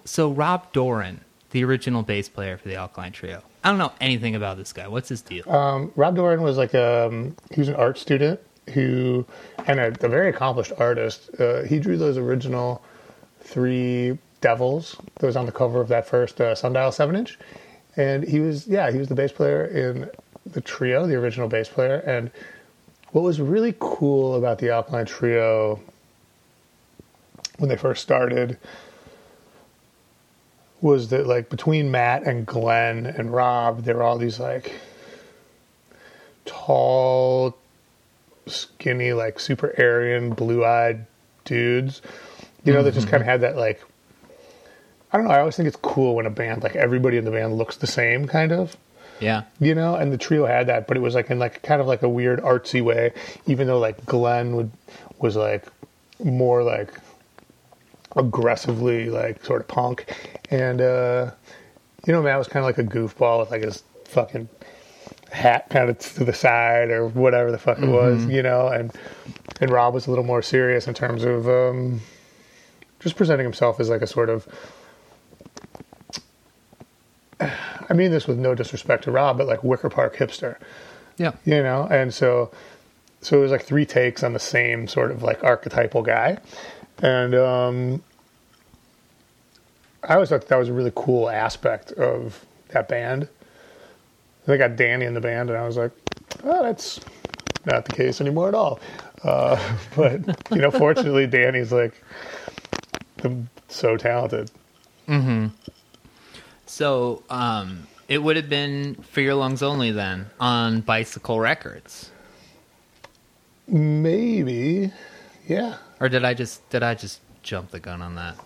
so Rob Doran, the original bass player for the Alkaline Trio, I don't know anything about this guy. What's his deal? Um, Rob Doran was like um, he was an art student who and a, a very accomplished artist. Uh, he drew those original three devils that was on the cover of that first uh, Sundial seven inch, and he was yeah he was the bass player in the trio, the original bass player. And what was really cool about the Alkaline Trio when they first started was that like between Matt and Glenn and Rob, there were all these like tall, skinny, like super Aryan, blue eyed dudes. You know, that just mm-hmm. kind of had that like I don't know, I always think it's cool when a band like everybody in the band looks the same kind of. Yeah, you know and the trio had that but it was like in like kind of like a weird artsy way even though like glenn would was like more like aggressively like sort of punk. And uh you know matt was kind of like a goofball with like his fucking hat kind of to the side or whatever the fuck it was you know? And and rob was a little more serious in terms of um just presenting himself as like a sort of I mean this with no disrespect to Rob, but like Wicker Park hipster, yeah, you know? And so, so it was like three takes on the same sort of like archetypal guy. And, um, I always thought that was a really cool aspect of that band. They got Danny in the band, and I was like, oh, that's not the case anymore at all. Uh, but, you know, fortunately, Danny's like so talented. So um, it would have been for your lungs only then on Bicycle Records, Maybe, yeah. Or did I just did I just jump the gun on that?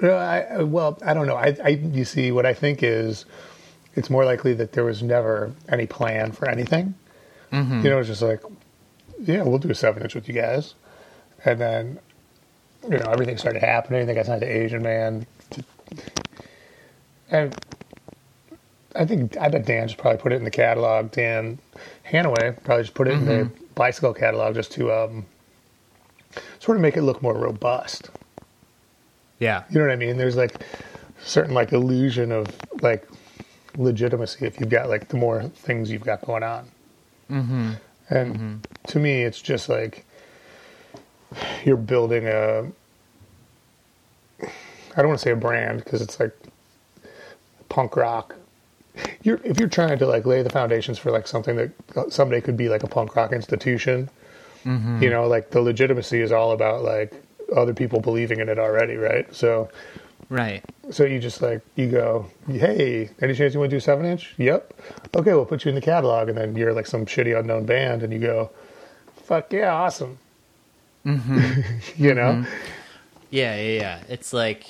No, I, well, I don't know. I, I, you see, what I think is, it's more likely that there was never any plan for anything. You know, it's just like, yeah, we'll do a seven inch with you guys, and then, you know, everything started happening. They got signed to Asian Man, and I think I bet Dan just probably put it in the catalog. Dan Hanaway probably just put it in the bicycle catalog just to um, sort of make it look more robust. Yeah, You know what I mean? There's like certain like illusion of like legitimacy if you've got like the more things you've got going on. Mm-hmm. And to me, it's just like you're building a. I don't want to say a brand because it's like punk rock. You're if you're trying to like lay the foundations for like something that someday could be like a punk rock institution. Mm-hmm. You know, like the legitimacy is all about like other people believing in it already, right? So right. so you just like you go, hey, any chance you want to do seven inch? Yep. Okay, we'll put you in the catalog, and then you're like some shitty unknown band, and you go, fuck yeah, awesome. Mm-hmm. you know, mm-hmm. Yeah, yeah, yeah. It's like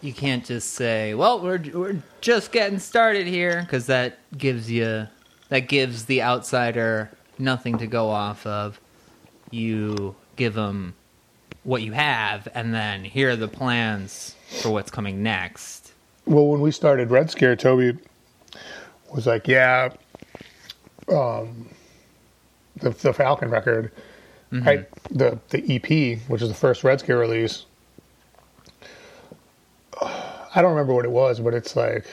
you can't just say, "Well, we're we're just getting started here," because that gives you that gives the outsider nothing to go off of. You give them what you have, and then here are the plans for what's coming next. well, when we started Red Scare, Toby was like, yeah, um, the the Falcon record, right? The the EP, which is the first Red Scare release. I don't remember what it was, but it's like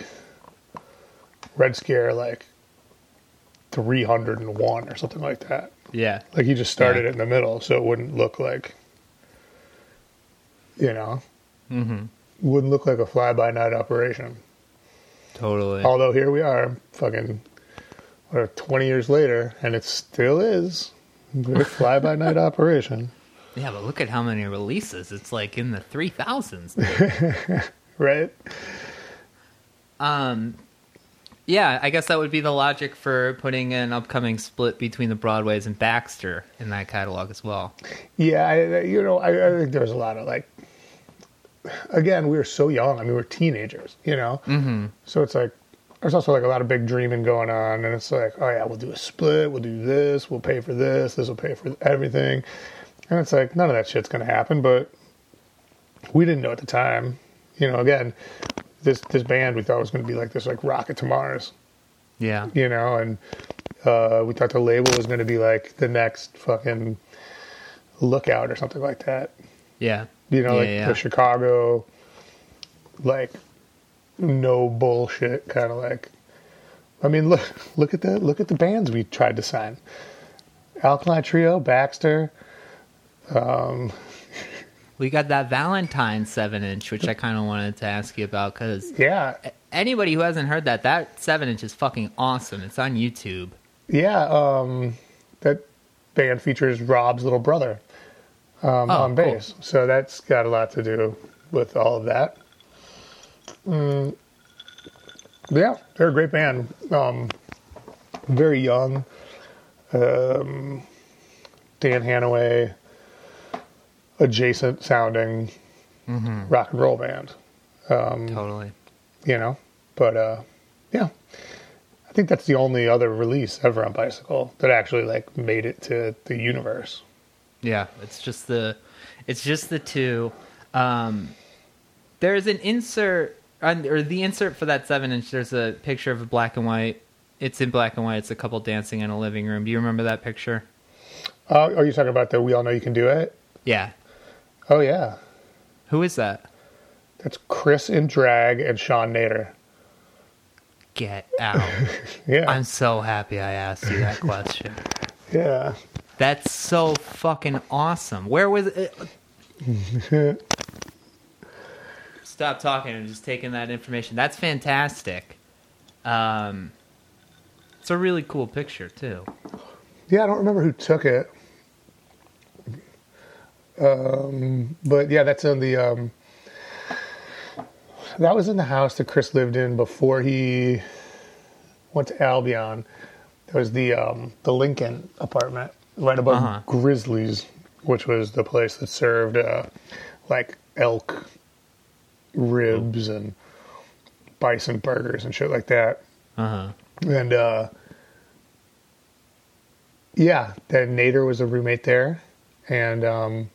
Red Scare, like three hundred and one or something like that. Yeah, Like he just started Yeah. it in the middle, so it wouldn't look like, you know, mm-hmm. wouldn't look like a fly by night operation. Totally. Although here we are, fucking, what, 20 years later, and it still is a fly by night operation. Yeah, but look at how many releases. It's like in the 3000s. Right? Um, yeah, I guess that would be the logic for putting an upcoming split between the Broadways and Baxter in that catalog as well. Yeah, I, you know, I, I think there's a lot of like, again, we were so young. I mean, we were teenagers, you know? Mm-hmm. So it's like, there's also like a lot of big dreaming going on. And it's like, oh yeah, we'll do a split. We'll do this. We'll pay for this. This will pay for everything. And it's like, none of that shit's going to happen. But we didn't know at the time. You know, again, this this band we thought was going to be like this, like rocket to Mars. Yeah. You know, and uh, we thought the label was going to be like the next fucking lookout or something like that. Yeah. You know, Yeah, like yeah. the Chicago, like no bullshit kind of like. I mean, look look at the look at the bands we tried to sign. Alkaline Trio, Baxter. We got that Valentine 7 inch, which I kind of wanted to ask you about because Yeah, anybody who hasn't heard that, that 7 inch is fucking awesome. It's on YouTube. yeah. Um, that band features Rob's little brother um, Oh, on cool. bass, so that's got a lot to do with all of that. Mm, yeah, they're a great band. Um, very young. Um, Dan Hanaway, adjacent sounding Mm-hmm. rock and roll band. Totally. you know. But uh, yeah, I think that's the only other release ever on Bicycle that actually like made it to the universe. Yeah, it's just the it's just the two. Um, there's an insert on, or the insert for that seven inch. There's a picture of a black and white. It's in black and white. It's a couple dancing in a living room. Do you remember that picture? Uh, are you talking about the "We All Know You Can Do It"? Yeah. Oh yeah, Who is that? that's Chris in drag and Sean Nader. Get out. Yeah, I'm so happy I asked you that question. yeah. That's so fucking awesome. Where was it? Stop talking and just taking that information. That's fantastic. Um, it's a really cool picture too. Yeah, I don't remember who took it. Um, but yeah, that's in the. Um, that was in the house that Chris lived in before he went to Albion. It was the um, the Lincoln apartment right above Uh-huh. Grizzlies, which was the place that served uh, like elk ribs and bison burgers and shit like that. Uh huh. And uh, yeah, then Nader was a roommate there, and um,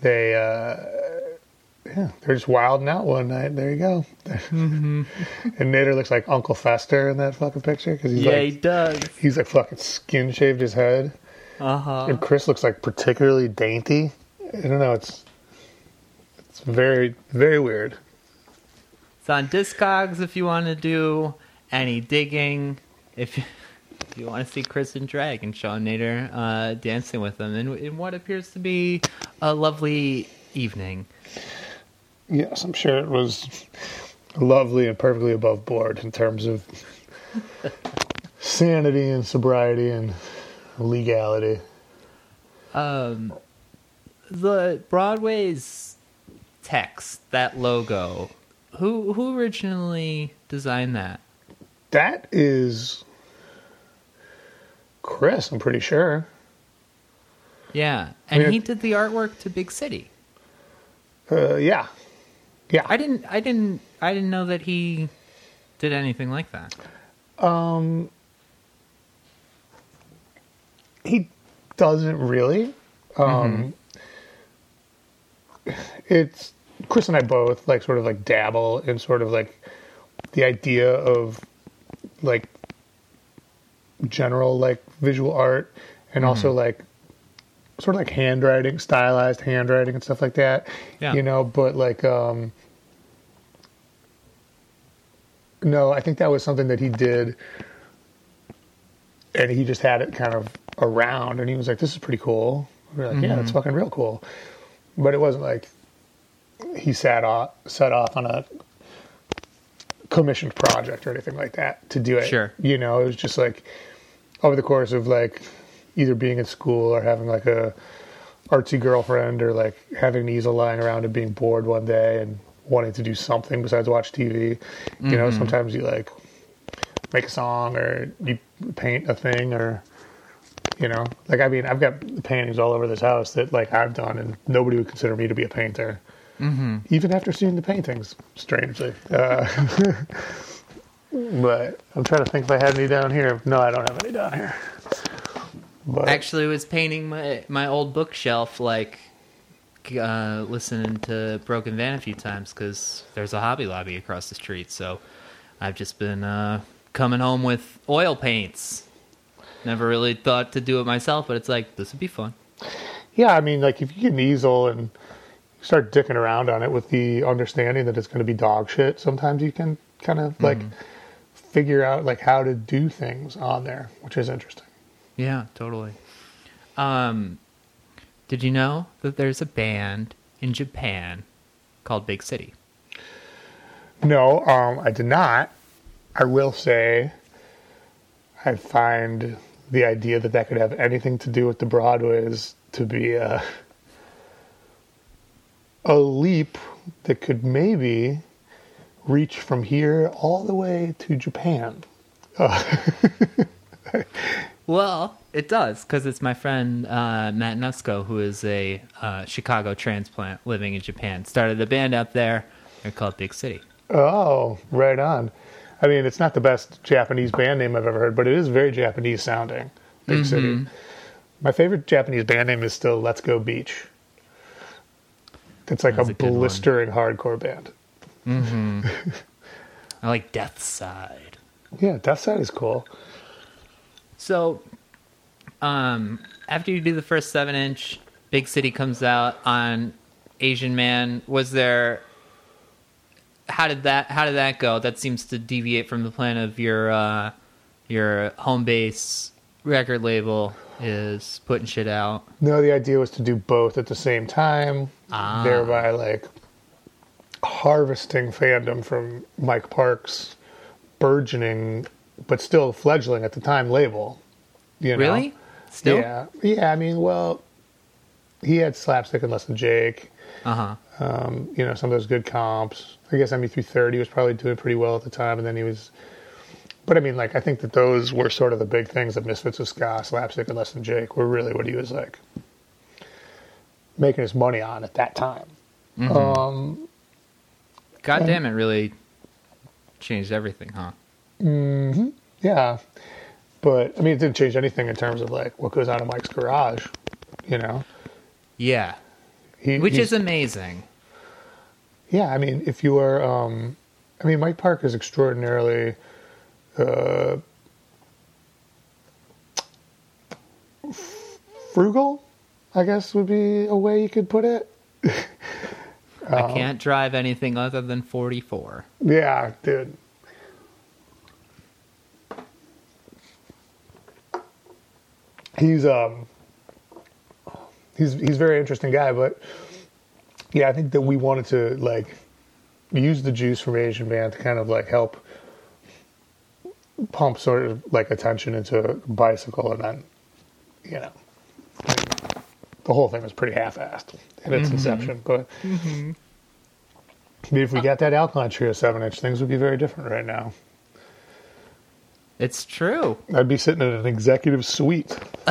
they uh, yeah they're just wilding out one night. There you go. and Nader looks like Uncle Fester in that fucking picture because he's Yeah, he like does. he's like fucking skin shaved his head, Uh huh. and Chris looks like particularly dainty. I don't know. It's it's very very weird. It's on Discogs if you want to do any digging. If you, want to see Chris and Drag and Sean Nader uh, dancing with them in, in what appears to be a lovely evening. Yes, I'm sure it was lovely and perfectly above board in terms of sanity and sobriety and legality. Um, the Broadway's text, that logo, who who originally designed that? That is Chris, I'm pretty sure. Yeah, and Yeah. he did the artwork to Big City. Uh, yeah. Yeah. I didn't, I didn't, I didn't know that he did anything like that. Um, he doesn't really. Um, It's Chris and I both like sort of like dabble in sort of like the idea of like general like visual art and also like sort of like handwriting, stylized handwriting and stuff like that. Yeah. You know, but like um no, I think that was something that he did and he just had it kind of around and he was like, This is pretty cool. We are like, Yeah, that's fucking real cool. But it wasn't like he sat off set off on a commissioned project or anything like that to do it. Sure. You know, it was just like over the course of like either being in school or having like a artsy girlfriend or like having an easel lying around and being bored one day and wanting to do something besides watch TV. You know, sometimes you like make a song or you paint a thing or you know, like I mean, I've got paintings all over this house that like I've done, and nobody would consider me to be a painter, mm-hmm. even after seeing the paintings. Strangely, uh, but I'm trying to think if I had any down here. No, I don't have any down here. But Actually, was painting my my old bookshelf like uh, listening to Broken Van a few times because there's a Hobby Lobby across the street. So I've just been uh, coming home with oil paints. Never really thought to do it myself, but it's like this would be fun. yeah, I mean, like if you get an easel and start dicking around on it with the understanding that it's going to be dog shit, sometimes you can kind of like figure out like how to do things on there, which is interesting. Yeah, totally. Um, did you know that there's a band in Japan called Big City? No, um, I did not. I will say, I find the idea that that could have anything to do with the Broadways to be a, a leap that could maybe reach from here all the way to Japan. Well, it does because it's my friend uh, Matt Nusko, who is a uh, Chicago transplant living in Japan. Started a band up there. They're called Big City. Oh, right on. I mean, it's not the best Japanese band name I've ever heard, but it is very Japanese sounding. Big City. My favorite Japanese band name is still Let's Go Beach. It's like That's a, a good one. blistering hardcore band. I like Death Side. Yeah, Death Side is cool. So, um, after you do the first seven inch, Big City comes out on Asian Man. Was there? How did that? How did that go? That seems to deviate from the plan of your uh, your home base record label is putting shit out. No, the idea was to do both at the same time, Ah. thereby like harvesting fandom from Mike Park's burgeoning, but still fledgling at the time label. You know? Really? Still? Yeah, yeah. I mean, well, he had slapstick and less than Jake. Uh huh. Um, you know, some of those good comps. I guess MU330 was probably doing pretty well at the time, and then he was. But I mean, like, I think that those were sort of the big things that Misfits of Ska, Slapstick, and Less Than Jake were really what he was like making his money on at that time. Um, God damn it! Really changed everything, huh? yeah, but I mean, it didn't change anything in terms of like what goes on in Mike's garage. You know, Yeah, he, which is amazing. Yeah, I mean, if you are, um, I mean, Mike Park is extraordinarily uh, frugal. I guess would be a way you could put it. I can't drive anything other than 44. Yeah, dude. He's um he's he's a very interesting guy, but yeah, I think that we wanted to like use the juice from Asian Man to kind of like help pump sort of like attention into a bicycle and then you know mean, the whole thing was pretty half-assed in its mm-hmm. inception, but mm-hmm. mean, if we got that Alkaline Trio 7 inch, things would be very different right now. It's true. I'd be sitting in an executive suite.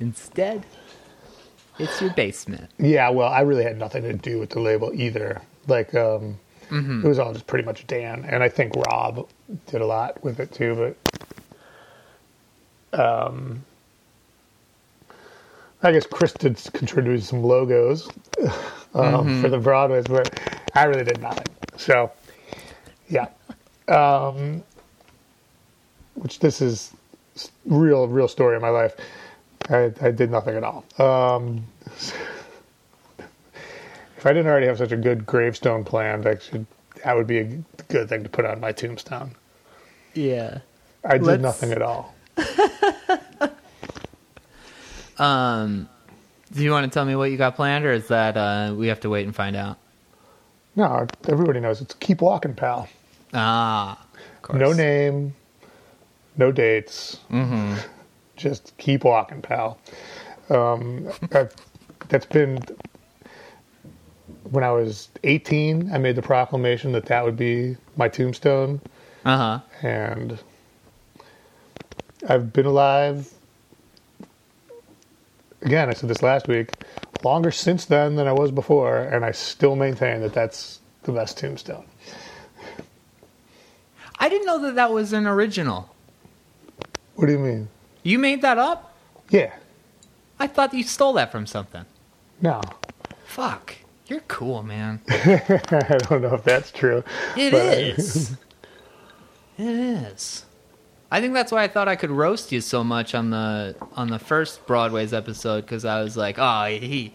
Instead, it's your basement. Yeah, well, I really had nothing to do with the label either. Like, um, mm-hmm. it was all just pretty much Dan. And I think Rob did a lot with it too, but um, I guess Chris did contribute some logos um, for the Broadways, but I really did nothing. So, yeah. Um, which this is real, real story of my life. I, I did nothing at all. Um, if I didn't already have such a good gravestone planned, I should. That would be a good thing to put on my tombstone. Yeah. I did Let's- nothing at all. Um, do you want to tell me what you got planned, or is that uh, we have to wait and find out? No, everybody knows it's Keep Walking, Pal. Ah, of course. No name, no dates. Mm-hmm. Just keep walking, pal. Um, I've, that's been when I was 18. I made the proclamation that that would be my tombstone, Uh huh. and I've been alive. Again, I said this last week. Longer since then than I was before, and I still maintain that that's the best tombstone. I didn't know that that was an original. What do you mean? You made that up? Yeah, I thought you stole that from something. no. Fuck. You're cool, man. I don't know if that's true. It but- is. it is. I think that's why I thought I could roast you so much on the on the first Broadway's episode because I was like, oh, he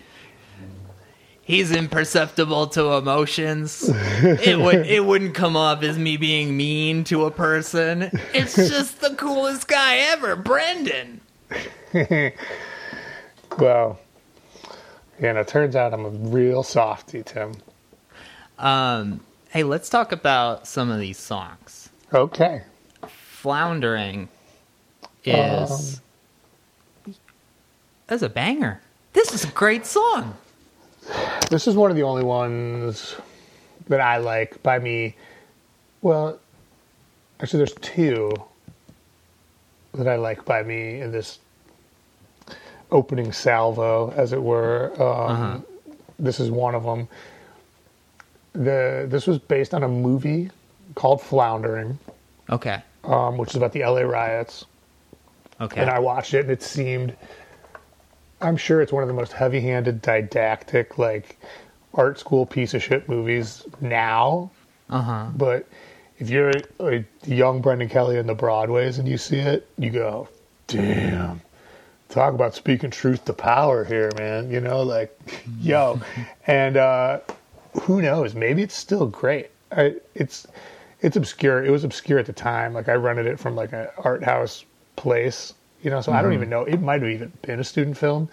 he's imperceptible to emotions. it would it wouldn't come off as me being mean to a person. It's just the coolest guy ever, Brendan. Well, yeah, and it turns out I'm a real softy, Tim. Um, hey, let's talk about some of these songs. Okay. Floundering is that's a banger. This is a great song. This is one of the only ones that I like by me. Well, actually, there's two that I like by me in this opening salvo, as it were. Um, This is one of them. The this was based on a movie called Floundering, Okay. Um, which is about the LA riots. Okay. and I watched it, and it seemed. I'm sure it's one of the most heavy-handed, didactic, like art school piece of shit movies now. Uh huh. But if you're a young Brendan Kelly in the Broadways and you see it, you go, "Damn." Talk about speaking truth to power here, man. You know, like, yo, and uh, who knows? Maybe it's still great. I, it's it's obscure. It was obscure at the time. Like I rented it from like an art house place, you know. So I don't even know. It might have even been a student film,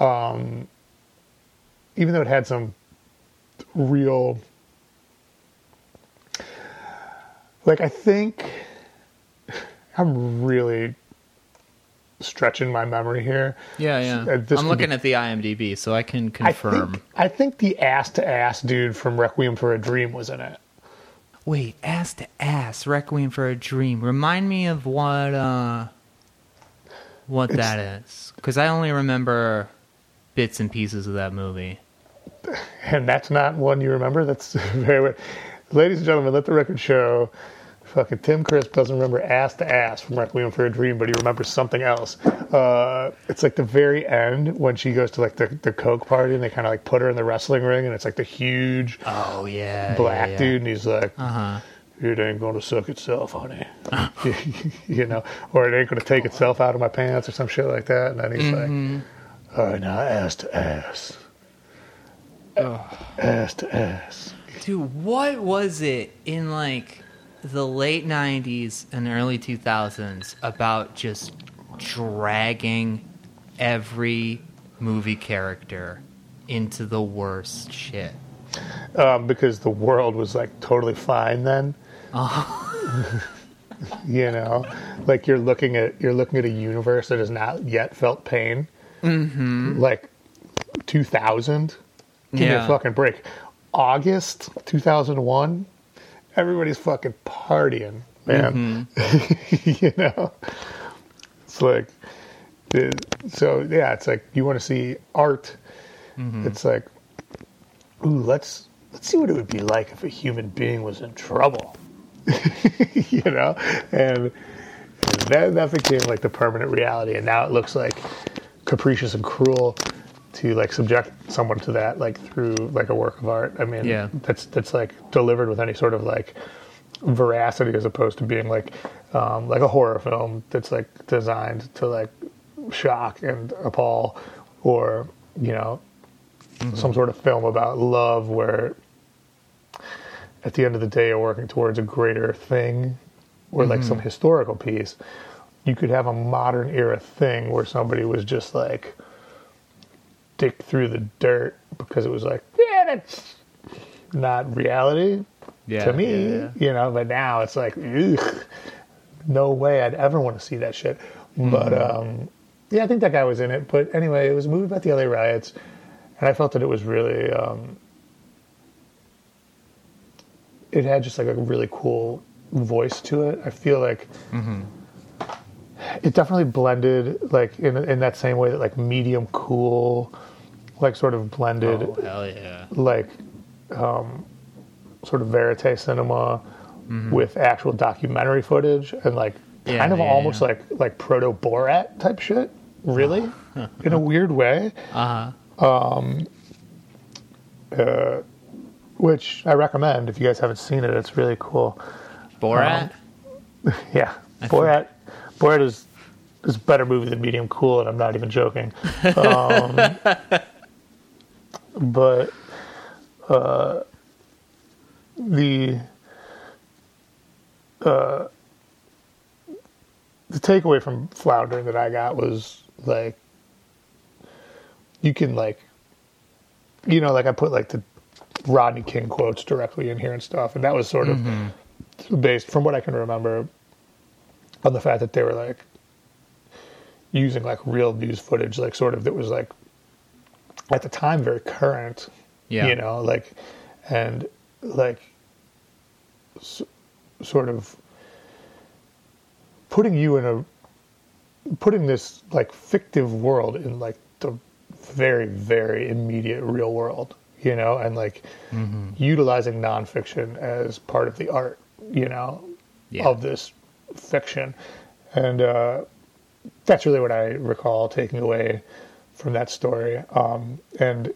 um, even though it had some real. Like I think I'm really stretching my memory here. Yeah, yeah. Uh, this I'm looking be- at the IMDb, so I can I confirm. think, I think the ass to ass dude from Requiem for a Dream was in it. Wait, ass to ass, Requiem for a Dream. Remind me of what uh what It's- that is, because I only remember bits and pieces of that movie. And that's not one you remember? That's very weird. Ladies and gentlemen, let the record show fucking Tim Crisp doesn't remember ass to ass from Requiem for a Dream, but he remembers something else. Uh, it's like the very end when she goes to like the, the Coke party and they kind of like put her in the wrestling ring and it's like the huge Oh yeah, black dude and he's like, Uh huh. it ain't gonna suck itself, honey. you know, or it ain't gonna take itself out of my pants or some shit like that. And then he's like, all right, now ass to ass. Ass to ass. Dude, what was it in like the late '90s and early 2000s about just dragging every movie character into the worst shit? Um, because the world was like totally fine then. you know, like you're looking at you're looking at a universe that has not yet felt pain. Mm-hmm. Like 2000. Give me a fucking break. August 2001. Everybody's fucking partying, man. Mm-hmm. you know, it's like, so yeah, it's like you want to see art. Mm-hmm. It's like, ooh, let's let's see what it would be like if a human being was in trouble. you know, and that that became like the permanent reality, and now it looks like capricious and cruel to like subject someone to that like through like a work of art. I mean, Yeah. that's that's like delivered with any sort of like veracity as opposed to being like um, like a horror film that's like designed to like shock and appall or you know some sort of film about love where at the end of the day you're working towards a greater thing or like some historical piece you could have a modern era thing where somebody was just like dick through the dirt because it was like yeah that's not reality Yeah, to me, yeah, yeah. you know. But now it's like, ugh, no way I'd ever want to see that shit. But Mm-hmm. um, yeah, I think that guy was in it. But anyway, it was a movie about the LA riots, and I felt that it was really, um, it had just like a really cool voice to it. I feel like Mm-hmm. it definitely blended like in in that same way that like medium cool, like sort of blended Oh, hell yeah. like um, sort of verite cinema with actual documentary footage and like Yeah, kind of yeah, almost yeah. like like proto Borat type shit. Really, in a weird way, Uh huh. which I recommend if you guys haven't seen it. It's really cool. Borat. Yeah, Borat. Borat is is a better movie than Medium Cool, and I'm not even joking. Um, but uh, the uh, the takeaway from Floundering that I got was like you can like you know like I put like the Rodney King quotes directly in here and stuff, and that was sort of based from what I can remember on the fact that they were like using like real news footage, like sort of that was like at the time very current, Yeah. you know, like and like s- sort of putting you in a putting this like fictive world in like the very very immediate real world you know and like utilizing nonfiction as part of the art you know Yeah. of this fiction and uh that's really what i recall taking away from that story um and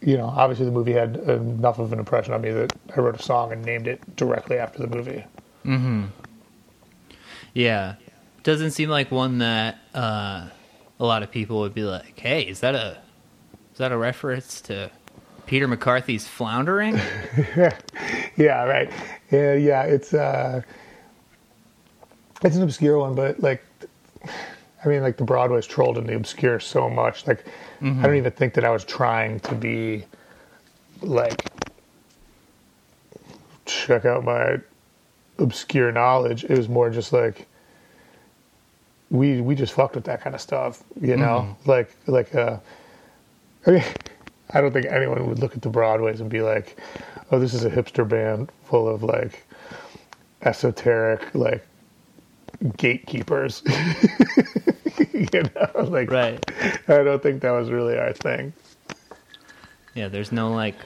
you know obviously the movie had enough of an impression on me that i wrote a song and named it directly after the movie mhm Yeah. Doesn't seem like one that uh, a lot of people would be like, "Hey, is that a is that a reference to Peter McCarthy's floundering?" Yeah, right. Yeah, yeah. It's uh, it's an obscure one, but like, I mean, like the Broadway's trolled in the obscure so much. Like, I don't even think that I was trying to be like check out my obscure knowledge. It was more just like we we just fucked with that kind of stuff, you know. Like like uh, I mean, I don't think anyone would look at the Broadways and be like, "Oh, this is a hipster band full of like esoteric like gatekeepers." you know, like right. I don't think that was really our thing. Yeah. There's no like,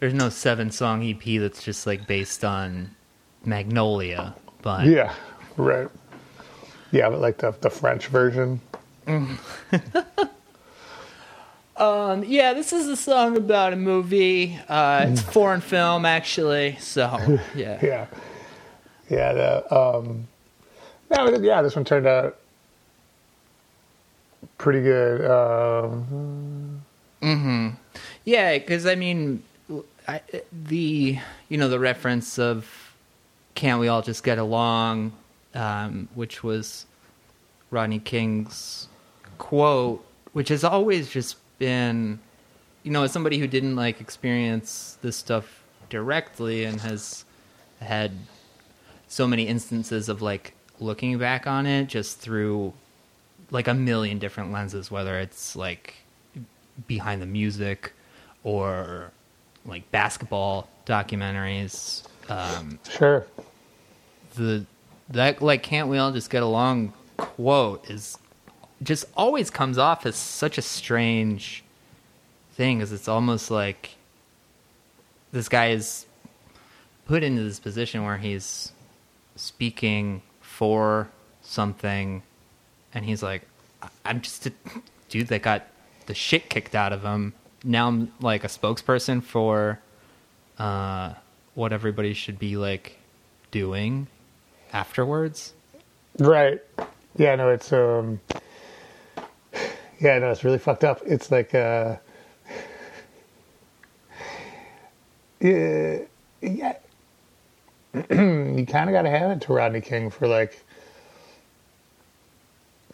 there's no seven song EP that's just like based on Magnolia, but Yeah, right. Yeah, but like the the French version. Um, yeah, this is a song about a movie. Uh, it's a foreign film, actually. So, yeah. Yeah, yeah. The um, no, yeah, this one turned out pretty good. Um, Yeah, because I mean, I, the you know the reference of "Can't we all just get along," um, which was Rodney King's quote, which has always just been, you know, as somebody who didn't like experience this stuff directly and has had so many instances of like looking back on it just through like a million different lenses, whether it's like behind the music or like basketball documentaries. Um, sure. the that like can't we all just get along quote is just always comes off as such a strange thing because it's almost like this guy is put into this position where he's speaking for something and he's like "I- i'm just a dude that got the shit kicked out of him now i'm like a spokesperson for uh what everybody should be like doing afterwards Right. Yeah, no, it's um Yeah, no, it's really fucked up. It's like uh yeah, yeah. you kind of got to hand it to Rodney King for like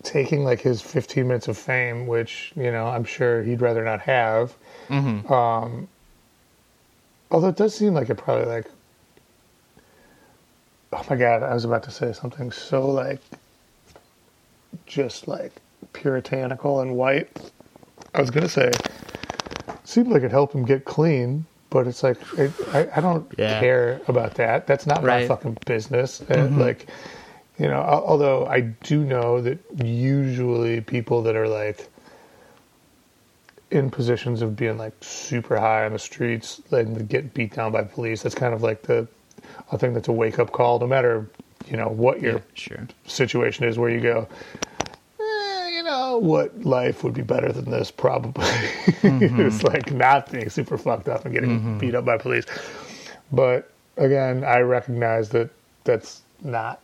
taking like his 15 minutes of fame, which, you know, I'm sure he'd rather not have. Um Although it does seem like it probably like. Oh my god! I was about to say something so like. Just like puritanical and white. I was gonna say. Seemed like it helped him get clean, but it's like it, I, I don't Yeah. care about that. That's not my fucking business. And mm-hmm. like, you know, although I do know that usually people that are like in positions of being like super high on the streets and get beat down by police, that's kind of like the I think that's a wake up call. No matter you know what your Yeah, sure. situation is, where you go. "Eh, what life would be better than this probably. It's like not being super fucked up and getting beat up by police. But again i recognize that that's not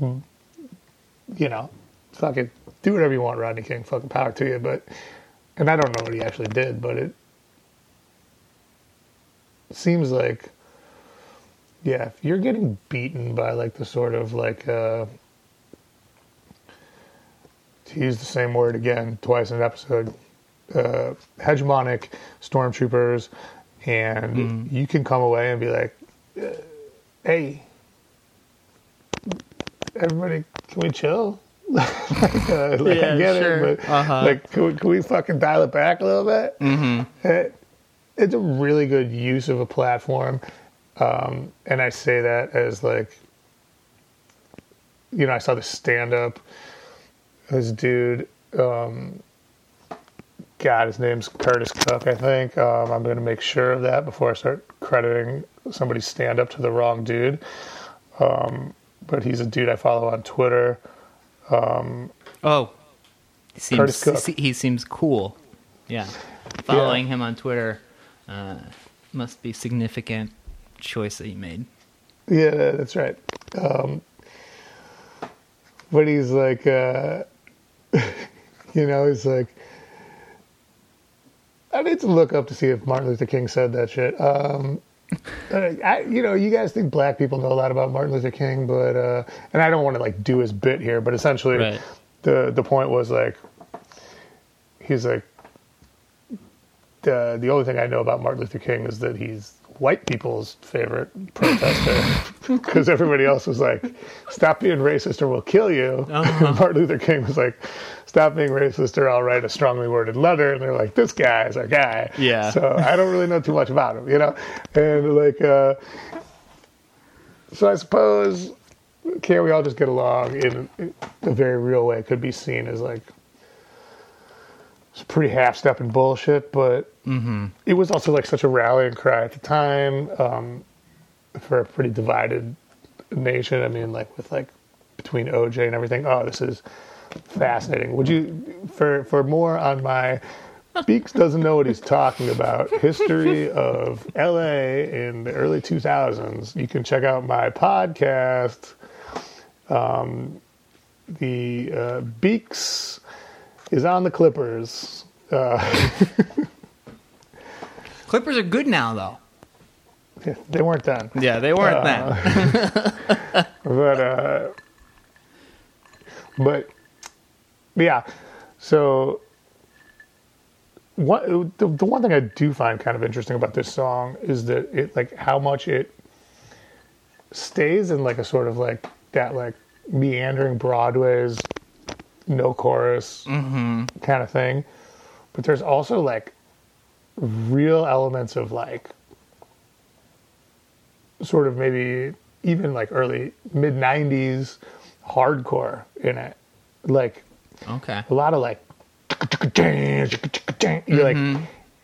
you know fucking do whatever you want rodney king fucking power to you. But and i don't know what he actually did but it seems like yeah if you're getting beaten by like the sort of like uh to use the same word again twice in an episode, uh, hegemonic stormtroopers, and you can come away and be like, uh, "Hey, everybody, can we chill?" like, uh, like, Yeah, I get sure. it, but Uh-huh. like, can we, can we fucking dial it back a little bit? Mm-hmm. It, it's a really good use of a platform, um, and I say that as like, you know, I saw the stand up this dude um god his name's curtis cook i think. Um, i'm going to make sure of that before i start crediting somebody's stand up to the wrong dude. Um, but he's a dude i follow on twitter. Oh, he seems Curtis Cook. he, seems cool. Yeah, following him on Twitter uh, must be significant choice that you made. yeah that's right. Um, but he's like uh, you know he's like I need to look up to see if Martin Luther King said that shit. Um, uh, I, you know, you guys think black people know a lot about Martin Luther King, but uh, and I don't want to like do his bit here, but essentially, Right. the the point was like, he's like, the the only thing I know about Martin Luther King is that he's white people's favorite protester because everybody else was like, "Stop being racist or we'll kill you." And Martin Luther King was like, "Stop being racist or I'll write a strongly worded letter." And they're like, "This guy is our guy." Yeah. So I don't really know too much about him, you know, and like, uh, so I suppose can't we all just get along in a very real way? It could be seen as like it's pretty half stepping bullshit, but it was also like such a rallying cry at the time um, for a pretty divided nation. I mean, like with like between OJ and everything. Oh, this is fascinating. Would you for for more on my Beeks doesn't know what he's talking about. History of LA in the early 2000s. You can check out my podcast. Um, the uh, Beeks is on the Clippers. Uh, Clippers are good now, though. they weren't done. Yeah, they weren't then. but uh but yeah so what the, the one thing i do find kind of interesting about this song is that it like how much it stays in like a sort of like that like meandering broadway's no chorus kind of thing but there's also like real elements of like sort of maybe even like early mid 90s hardcore in it like okay. a lot of like you're like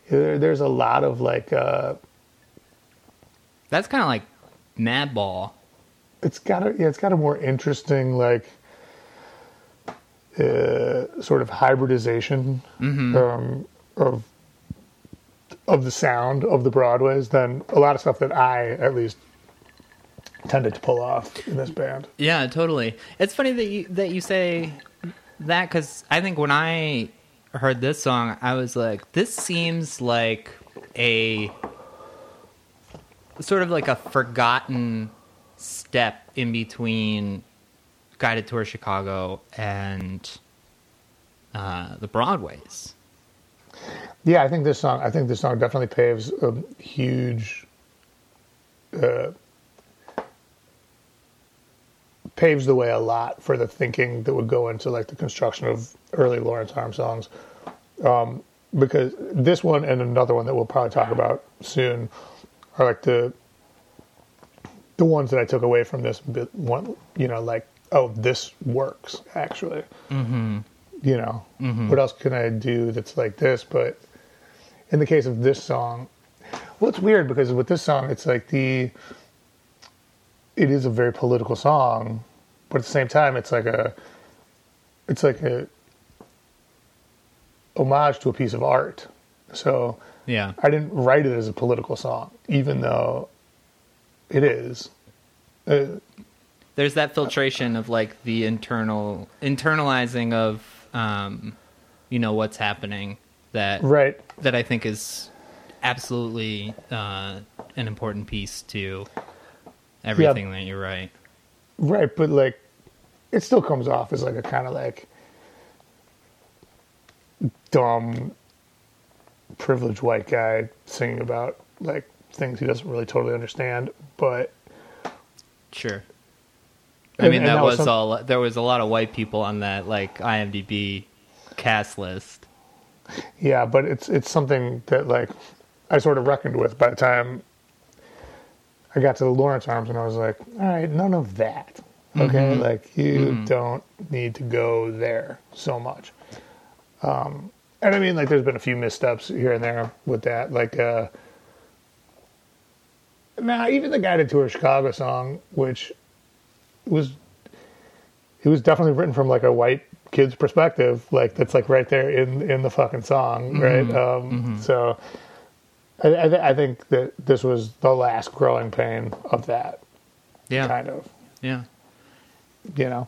there- there's a lot of like uh That's kind of like Madball. it's got a yeah it's got a more interesting like uh sort of hybridization um of of the sound of the broadways than a lot of stuff that i at least tended to pull off in this band Yeah, totally. It's funny that you that you say that because I think when I heard this song, I was like, this seems like a sort of like a forgotten step in between Guided Tour Chicago and uh, the Broadways. Yeah, I think this song. I think this song definitely paves a huge, uh, paves the way a lot for the thinking that would go into like the construction of early Lawrence Arms songs. Um, because this one and another one that we'll probably talk about soon are like the the ones that I took away from this bit. One, you know, like oh, this works actually. Mm-hmm. You know, mm-hmm. what else can I do that's like this? But in the case of this song, well, it's weird because with this song, it's like the it is a very political song, but at the same time, it's like a it's like a homage to a piece of art. So yeah, I didn't write it as a political song, even though it is. Uh, There's that filtration of like the internal internalizing of um, you know what's happening that right that I think is absolutely uh, an important piece to everything yeah. that you write. Right, but like it still comes off as like a kind of like dumb privileged white guy singing about like things he doesn't really totally understand, but sure. I and, mean, that, that, was, all. There was a lot of white people on that like IMDb cast list. Yeah, but it's it's something that like I sort of reckoned with by the time I got to the Lawrence Arms, and I was like, all right, none of that. Okay, mm-hmm. like you mm-hmm. don't need to go there so much. Um, and I mean, like, there's been a few missteps here and there with that. Like, uh, now even the Guided Tour Chicago song, which was, it was definitely written from like a white kid's perspective. Like, that's like right there in in the fucking song, mm-hmm. right? Um, mm-hmm. So, I, I, I think that this was the last growing pain of that. Yeah. Kind of. Yeah. You know.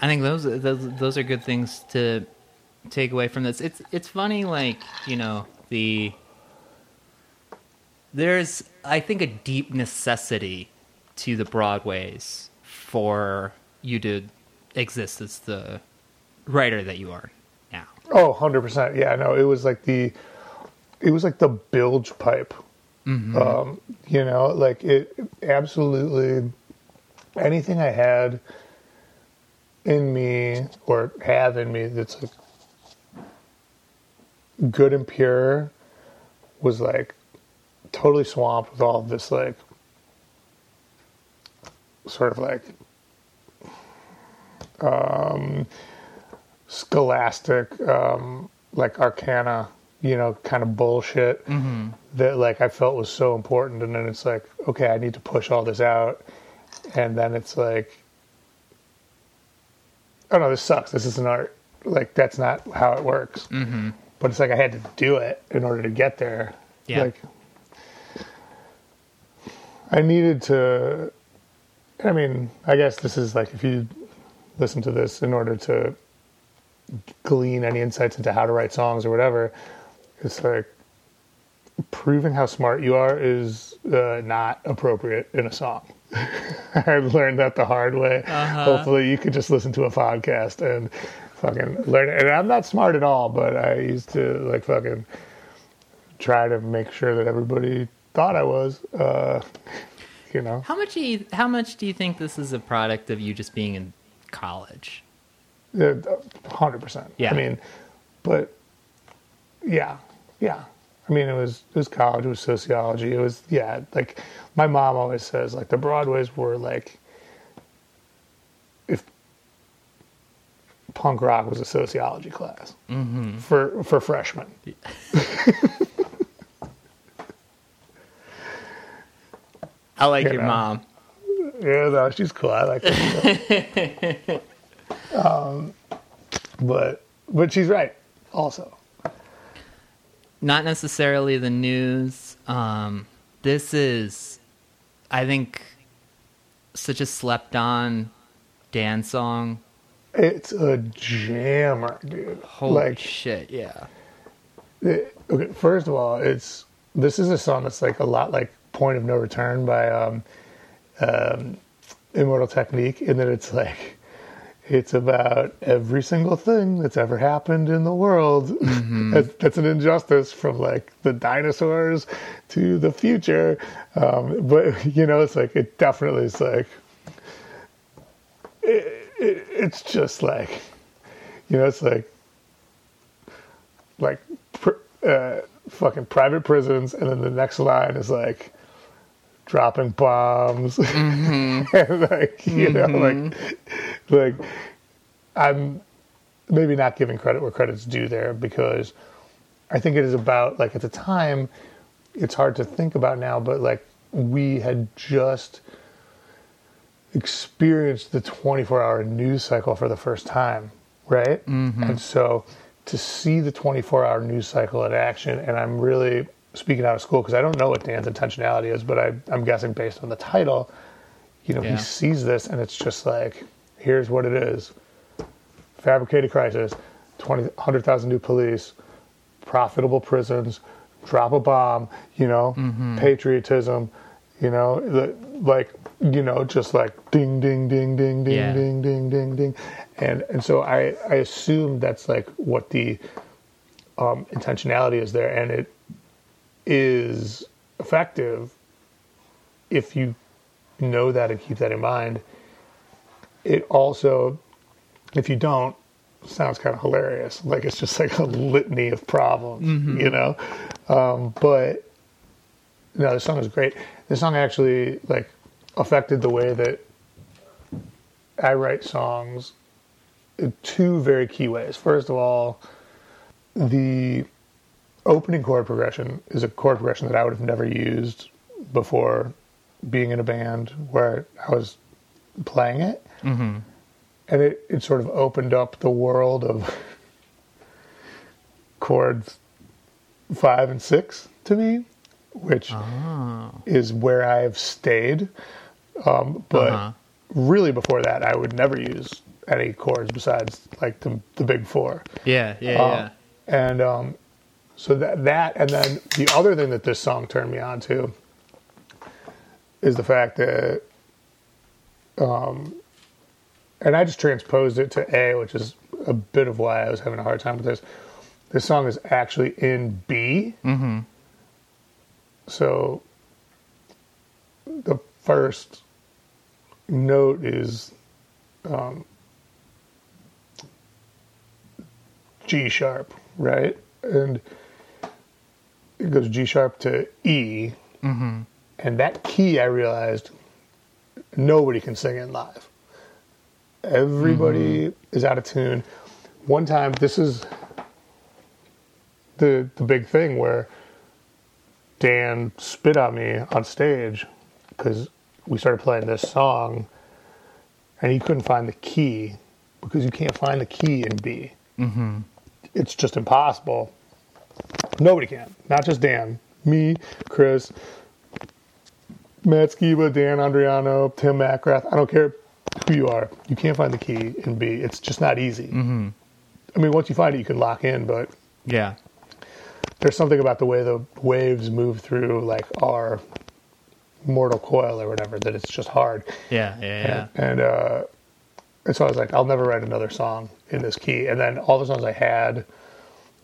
I think those those those are good things to take away from this. It's it's funny, like you know the there's I think a deep necessity to the Broadways for you to exist as the writer that you are now. Oh, 100%. Yeah, no, it was like the it was like the bilge pipe. Mm-hmm. Um, you know, like it absolutely anything I had in me or have in me that's like good and pure was like totally swamped with all of this like sort of like um scholastic um like arcana you know kind of bullshit mm-hmm. that like i felt was so important and then it's like okay i need to push all this out and then it's like oh no this sucks this is an art like that's not how it works mm-hmm but it's like I had to do it in order to get there. Yeah. Like I needed to. I mean, I guess this is like if you listen to this in order to glean any insights into how to write songs or whatever, it's like proving how smart you are is uh, not appropriate in a song. I learned that the hard way. Uh-huh. Hopefully, you could just listen to a podcast and fucking learn it. And I'm not smart at all, but I used to like fucking try to make sure that everybody thought I was. Uh, you know. How much do you, how much do you think this is a product of you just being in college? Hundred percent. Yeah. I mean, but yeah, yeah. I mean, it was it was college. It was sociology. It was yeah. Like my mom always says, like the Broadways were like if punk rock was a sociology class mm-hmm. for for freshmen. I like you your know. mom. Yeah, no, she's cool. I like her. um, but but she's right. Also, not necessarily the news. Um, this is, I think, such a slept on dance song it's a jammer, dude. Holy like, shit, yeah. It, okay, first of all, it's this is a song that's like a lot like Point of No Return by um, um, Immortal Technique, in that it's like it's about every single thing that's ever happened in the world. that's, that's an injustice from like the dinosaurs to the future. Um, but you know, it's like it definitely is like it, it, it's just like you know, it's like like pr- uh, fucking private prisons, and then the next line is like dropping bombs, mm-hmm. and like you know, mm-hmm. like like I'm maybe not giving credit where credit's due there because I think it is about like at the time it's hard to think about now, but like we had just experienced the 24 hour news cycle for the first time, right? Mm-hmm. And so to see the 24 hour news cycle in action, and I'm really speaking out of school because I don't know what Dan's intentionality is, but I, I'm guessing based on the title, you know, Yeah. he sees this and it's just like, here's what it is fabricated crisis, 20, 100,000 new police, profitable prisons, drop a bomb, you know, patriotism, you know, the, like, you know, just like ding, ding, ding, ding, ding, Yeah. ding, ding, ding, ding. And, and so I, I assume that's like what the um, intentionality is there. And it is effective if you know that and keep that in mind. It also, if you don't, sounds kind of hilarious. Like it's just like a litany of problems, you know? Um, but no, the song is great. The song actually like affected the way that I write songs in two very key ways. First of all, the opening chord progression is a chord progression that I would have never used before being in a band where I was playing it. Mm-hmm. And it, it sort of opened up the world of chords five and six to me, which is where I've stayed. Um, but Uh-huh. really before that, I would never use any chords besides like the, the big four. Yeah, yeah, Um, yeah. And um, so that that and then the other thing that this song turned me on to is the fact that um, and I just transposed it to A, which is a bit of why I was having a hard time with this. This song is actually in B. Mm-hmm. So the first note is um, G sharp, right? And it goes G sharp to E. Mm-hmm. And that key, I realized, nobody can sing it live. Everybody is out of tune. One time, this is the the big thing where Dan spit on me on stage because we started playing this song, and he couldn't find the key because you can't find the key in B. Mm-hmm. It's just impossible. Nobody can. Not just Dan. Me, Chris, Matt Skiba, Dan Andriano, Tim McIlrath. I don't care who you are. You can't find the key in B. It's just not easy. Mm-hmm. I mean, once you find it, you can lock in, but Yeah. there's something about the way the waves move through, like our mortal coil or whatever, that it's just hard. Yeah, yeah, yeah. And, and, uh, and so I was like, I'll never write another song in this key. And then all the songs I had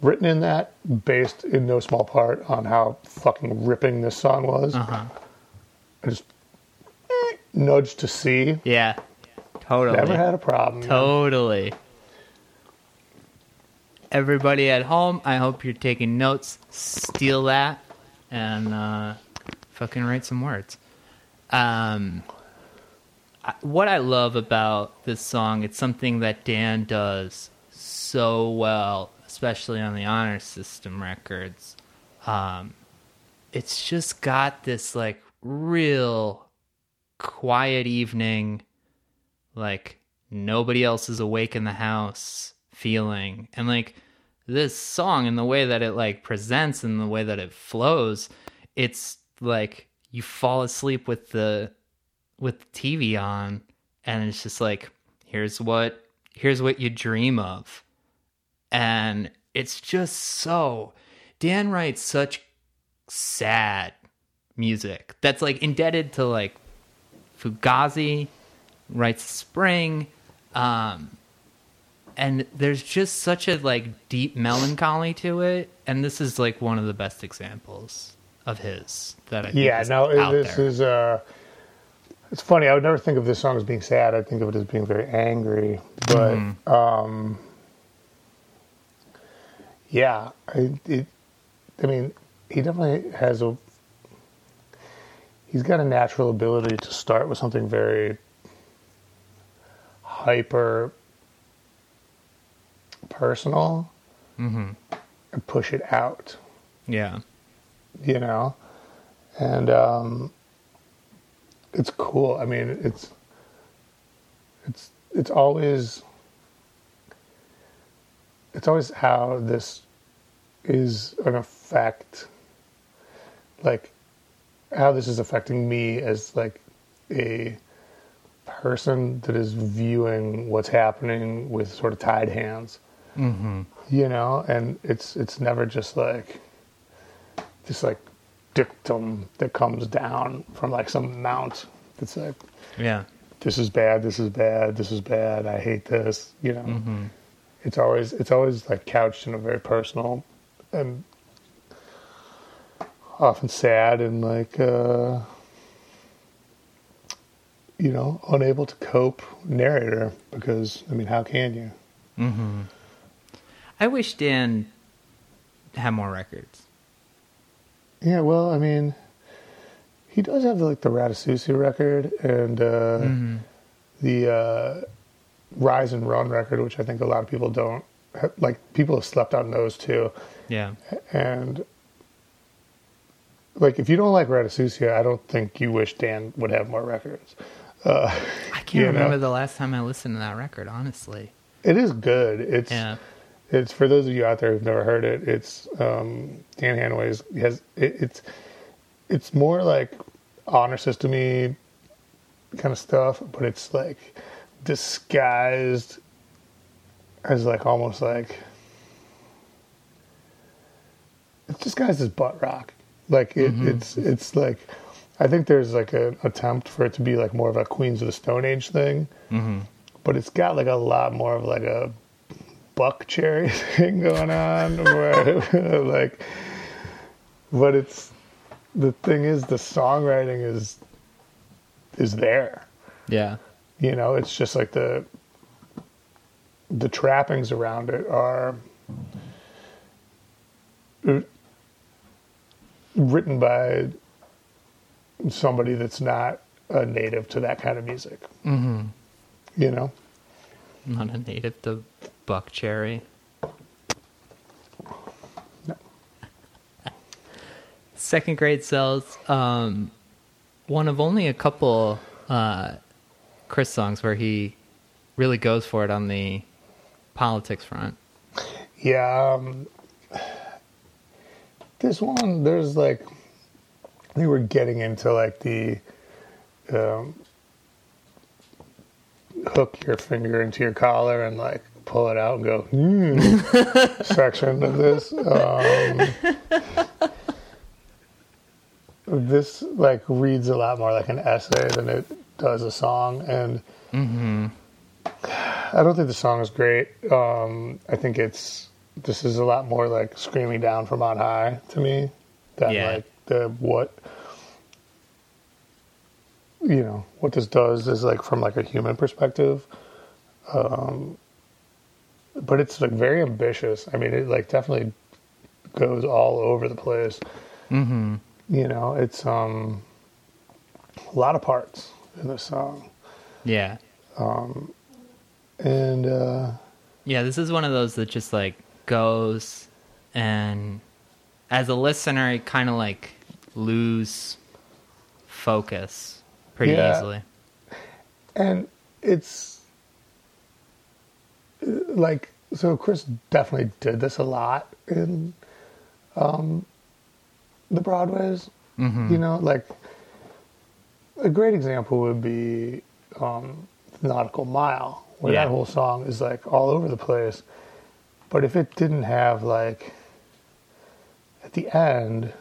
written in that, based in no small part on how fucking ripping this song was, Uh-huh. I just eh, nudged to C. Yeah. Totally. Never had a problem. Totally. Everybody at home, I hope you're taking notes. Steal that and uh, fucking write some words. Um, what I love about this song, it's something that Dan does so well, especially on the honor system records. Um, it's just got this like real quiet evening like nobody else is awake in the house feeling and like this song and the way that it like presents and the way that it flows it's like you fall asleep with the with the TV on and it's just like here's what here's what you dream of and it's just so Dan writes such sad music that's like indebted to like Fugazi writes Spring. Um, and there's just such a like deep melancholy to it, and this is like one of the best examples of his that I Yeah, no, this there. is. Uh, it's funny. I would never think of this song as being sad. I think of it as being very angry. But Mm-hmm. um, yeah, I, it, I mean, he definitely has a. He's got a natural ability to start with something very hyper personal Mm-hmm. and push it out. yeah, you know and um it's cool i mean it's it's it's always it's always how this is an effect like how this is affecting me as like a person that is viewing what's happening with sort of tied hands mm-hmm. you know and it's it's never just like this like dictum that comes down from like some mount that's like yeah, this is bad this is bad this is bad i hate this you know mm-hmm. It's always it's always like couched in a very personal and often sad and like uh you know unable to cope narrator because i mean how can you Mm-hmm. I wish Dan had more records. Yeah, well, I mean, he does have like the Ratasusi record and uh, Mm-hmm. the uh, Rise and Run record, which I think a lot of people don't like. People have slept on those too, Yeah, and like if you don't like Ratasusi, I don't think you wish Dan would have more records. Uh, I can't You know? remember the last time I listened to that record. Honestly, it is good. It's yeah, It's for those of you out there who've never heard it. It's um, Dan Hanaway's has it, it's it's more like honor systemy kind of stuff, but it's like disguised as like almost like it's disguised as butt rock. Like it, it's it's like I think there's like an attempt for it to be like more of a Queens of the Stone Age thing, mm-hmm. but it's got like a lot more of like a Buckcherry thing going on where like but it's the thing is the songwriting is is there yeah, you know it's just like the the trappings around it are written by somebody that's not a native to that kind of music mm-hmm. you know not a native to Buckcherry. No. Second grade cells, um, one of only a couple uh, Chris songs where he really goes for it on the politics front. Yeah, um, this one there's like they were getting into like the um, hook your finger into your collar and like pull it out and go hmm section of this. Um, this like reads a lot more like an essay than it does a song, and Mm-hmm. I don't think the song is great. Um, I think it's this is a lot more like screaming down from on high to me than Yeah. like the what you know what this does is like from like a human perspective. Um, but it's like very ambitious. I mean, it like definitely goes all over the place. Mm-hmm. You know, it's um a lot of parts in song, Yeah. and uh, Yeah, this is one of those that just like goes and as a listener you kind of like lose focus pretty Yeah. easily. and it's like so chris definitely did this a lot in um the broadways Mhm. you know like a great example would be um nautical mile where Yeah. that whole song is like all over the place but if it didn't have like at the end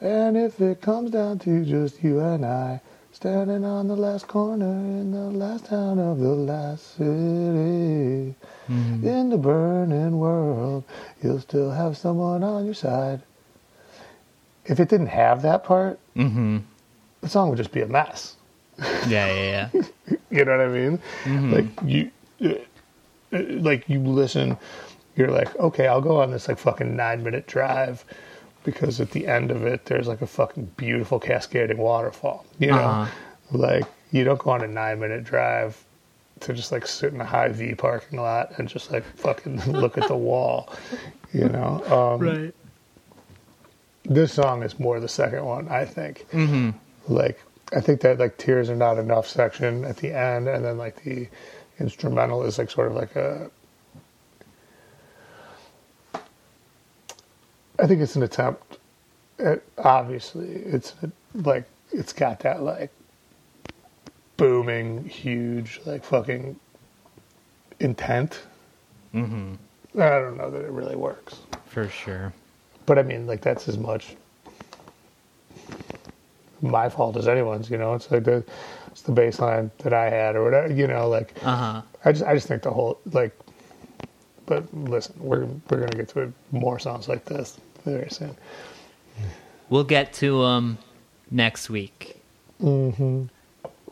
and if it comes down to just you and i standing on the last corner in the last town of the last city. In the burning world, you'll still have someone on your side. If it didn't have that part, Mm-hmm. The song would just be a mess. Yeah, yeah, yeah. You know what I mean? Like you, uh, uh, like you listen, you're like, okay, I'll go on this like fucking nine minute drive because at the end of it, there's like a fucking beautiful cascading waterfall. You know, Uh-huh. like you don't go on a nine minute drive to just like sit in a Hy-Vee parking lot and just like fucking look at the wall. You know, um, right. this song is more the second one, I think. Mm-hmm. Like, I think that like "Tears Are Not Enough" section at the end, and then like the instrumental is like sort of like a. I think it's an attempt. At, obviously, it's like it's got that like booming, huge, like fucking intent. Mm-hmm. I don't know that it really works. For sure. But I mean, like that's as much my fault as anyone's. You know, it's like the it's the baseline that I had or whatever. You know, like Uh huh. I just I just think the whole like. But listen, we're we're gonna get to more songs like this very soon. We'll get to um next week. Mm-hmm.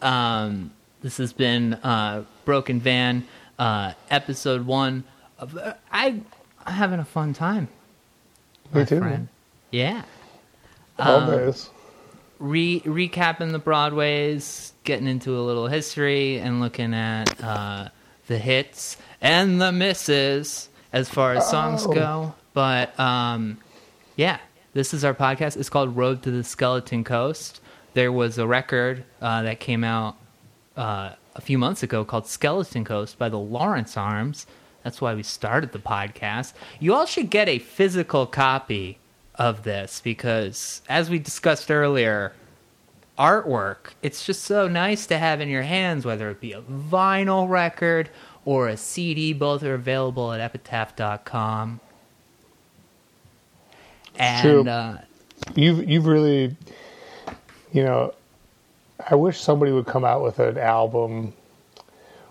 Um, this has been uh, Broken Van, uh, episode one. Of, uh, I I'm having a fun time. Me too. friend. Yeah. Always. Re- recapping the Broadways, getting into a little history, and looking at uh, the hits and the misses as far as songs Oh. go. But um, yeah, this is our podcast. It's called Road to the Skeleton Coast. There was a record uh, that came out uh, a few months ago called Skeleton Coast by the Lawrence Arms. That's why we started the podcast. You all should get a physical copy of this because, as we discussed earlier, artwork, it's just so nice to have in your hands, whether it be a vinyl record or a CD. Both are available at epitaph.com. And True. uh, You've you've really, you know, I wish somebody would come out with an album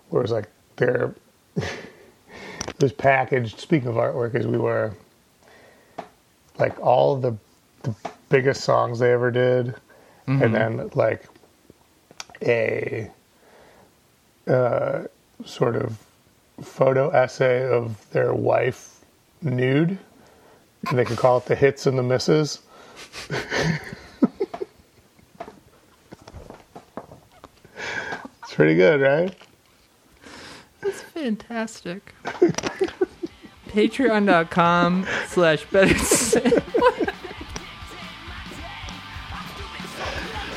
where it was like their it was packaged. Speaking of artwork, as we were, like all the the biggest songs they ever did, and then like a uh, sort of photo essay of their wife nude, and they could call it the hits and the misses. it's pretty good, right? That's fantastic. Patreon.com slash better Sam.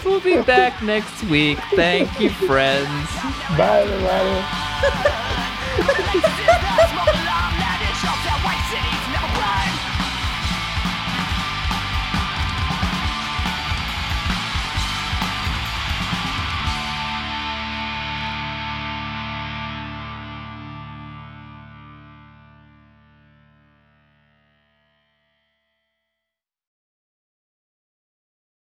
We'll be back next week. Thank you, friends. Bye, everybody.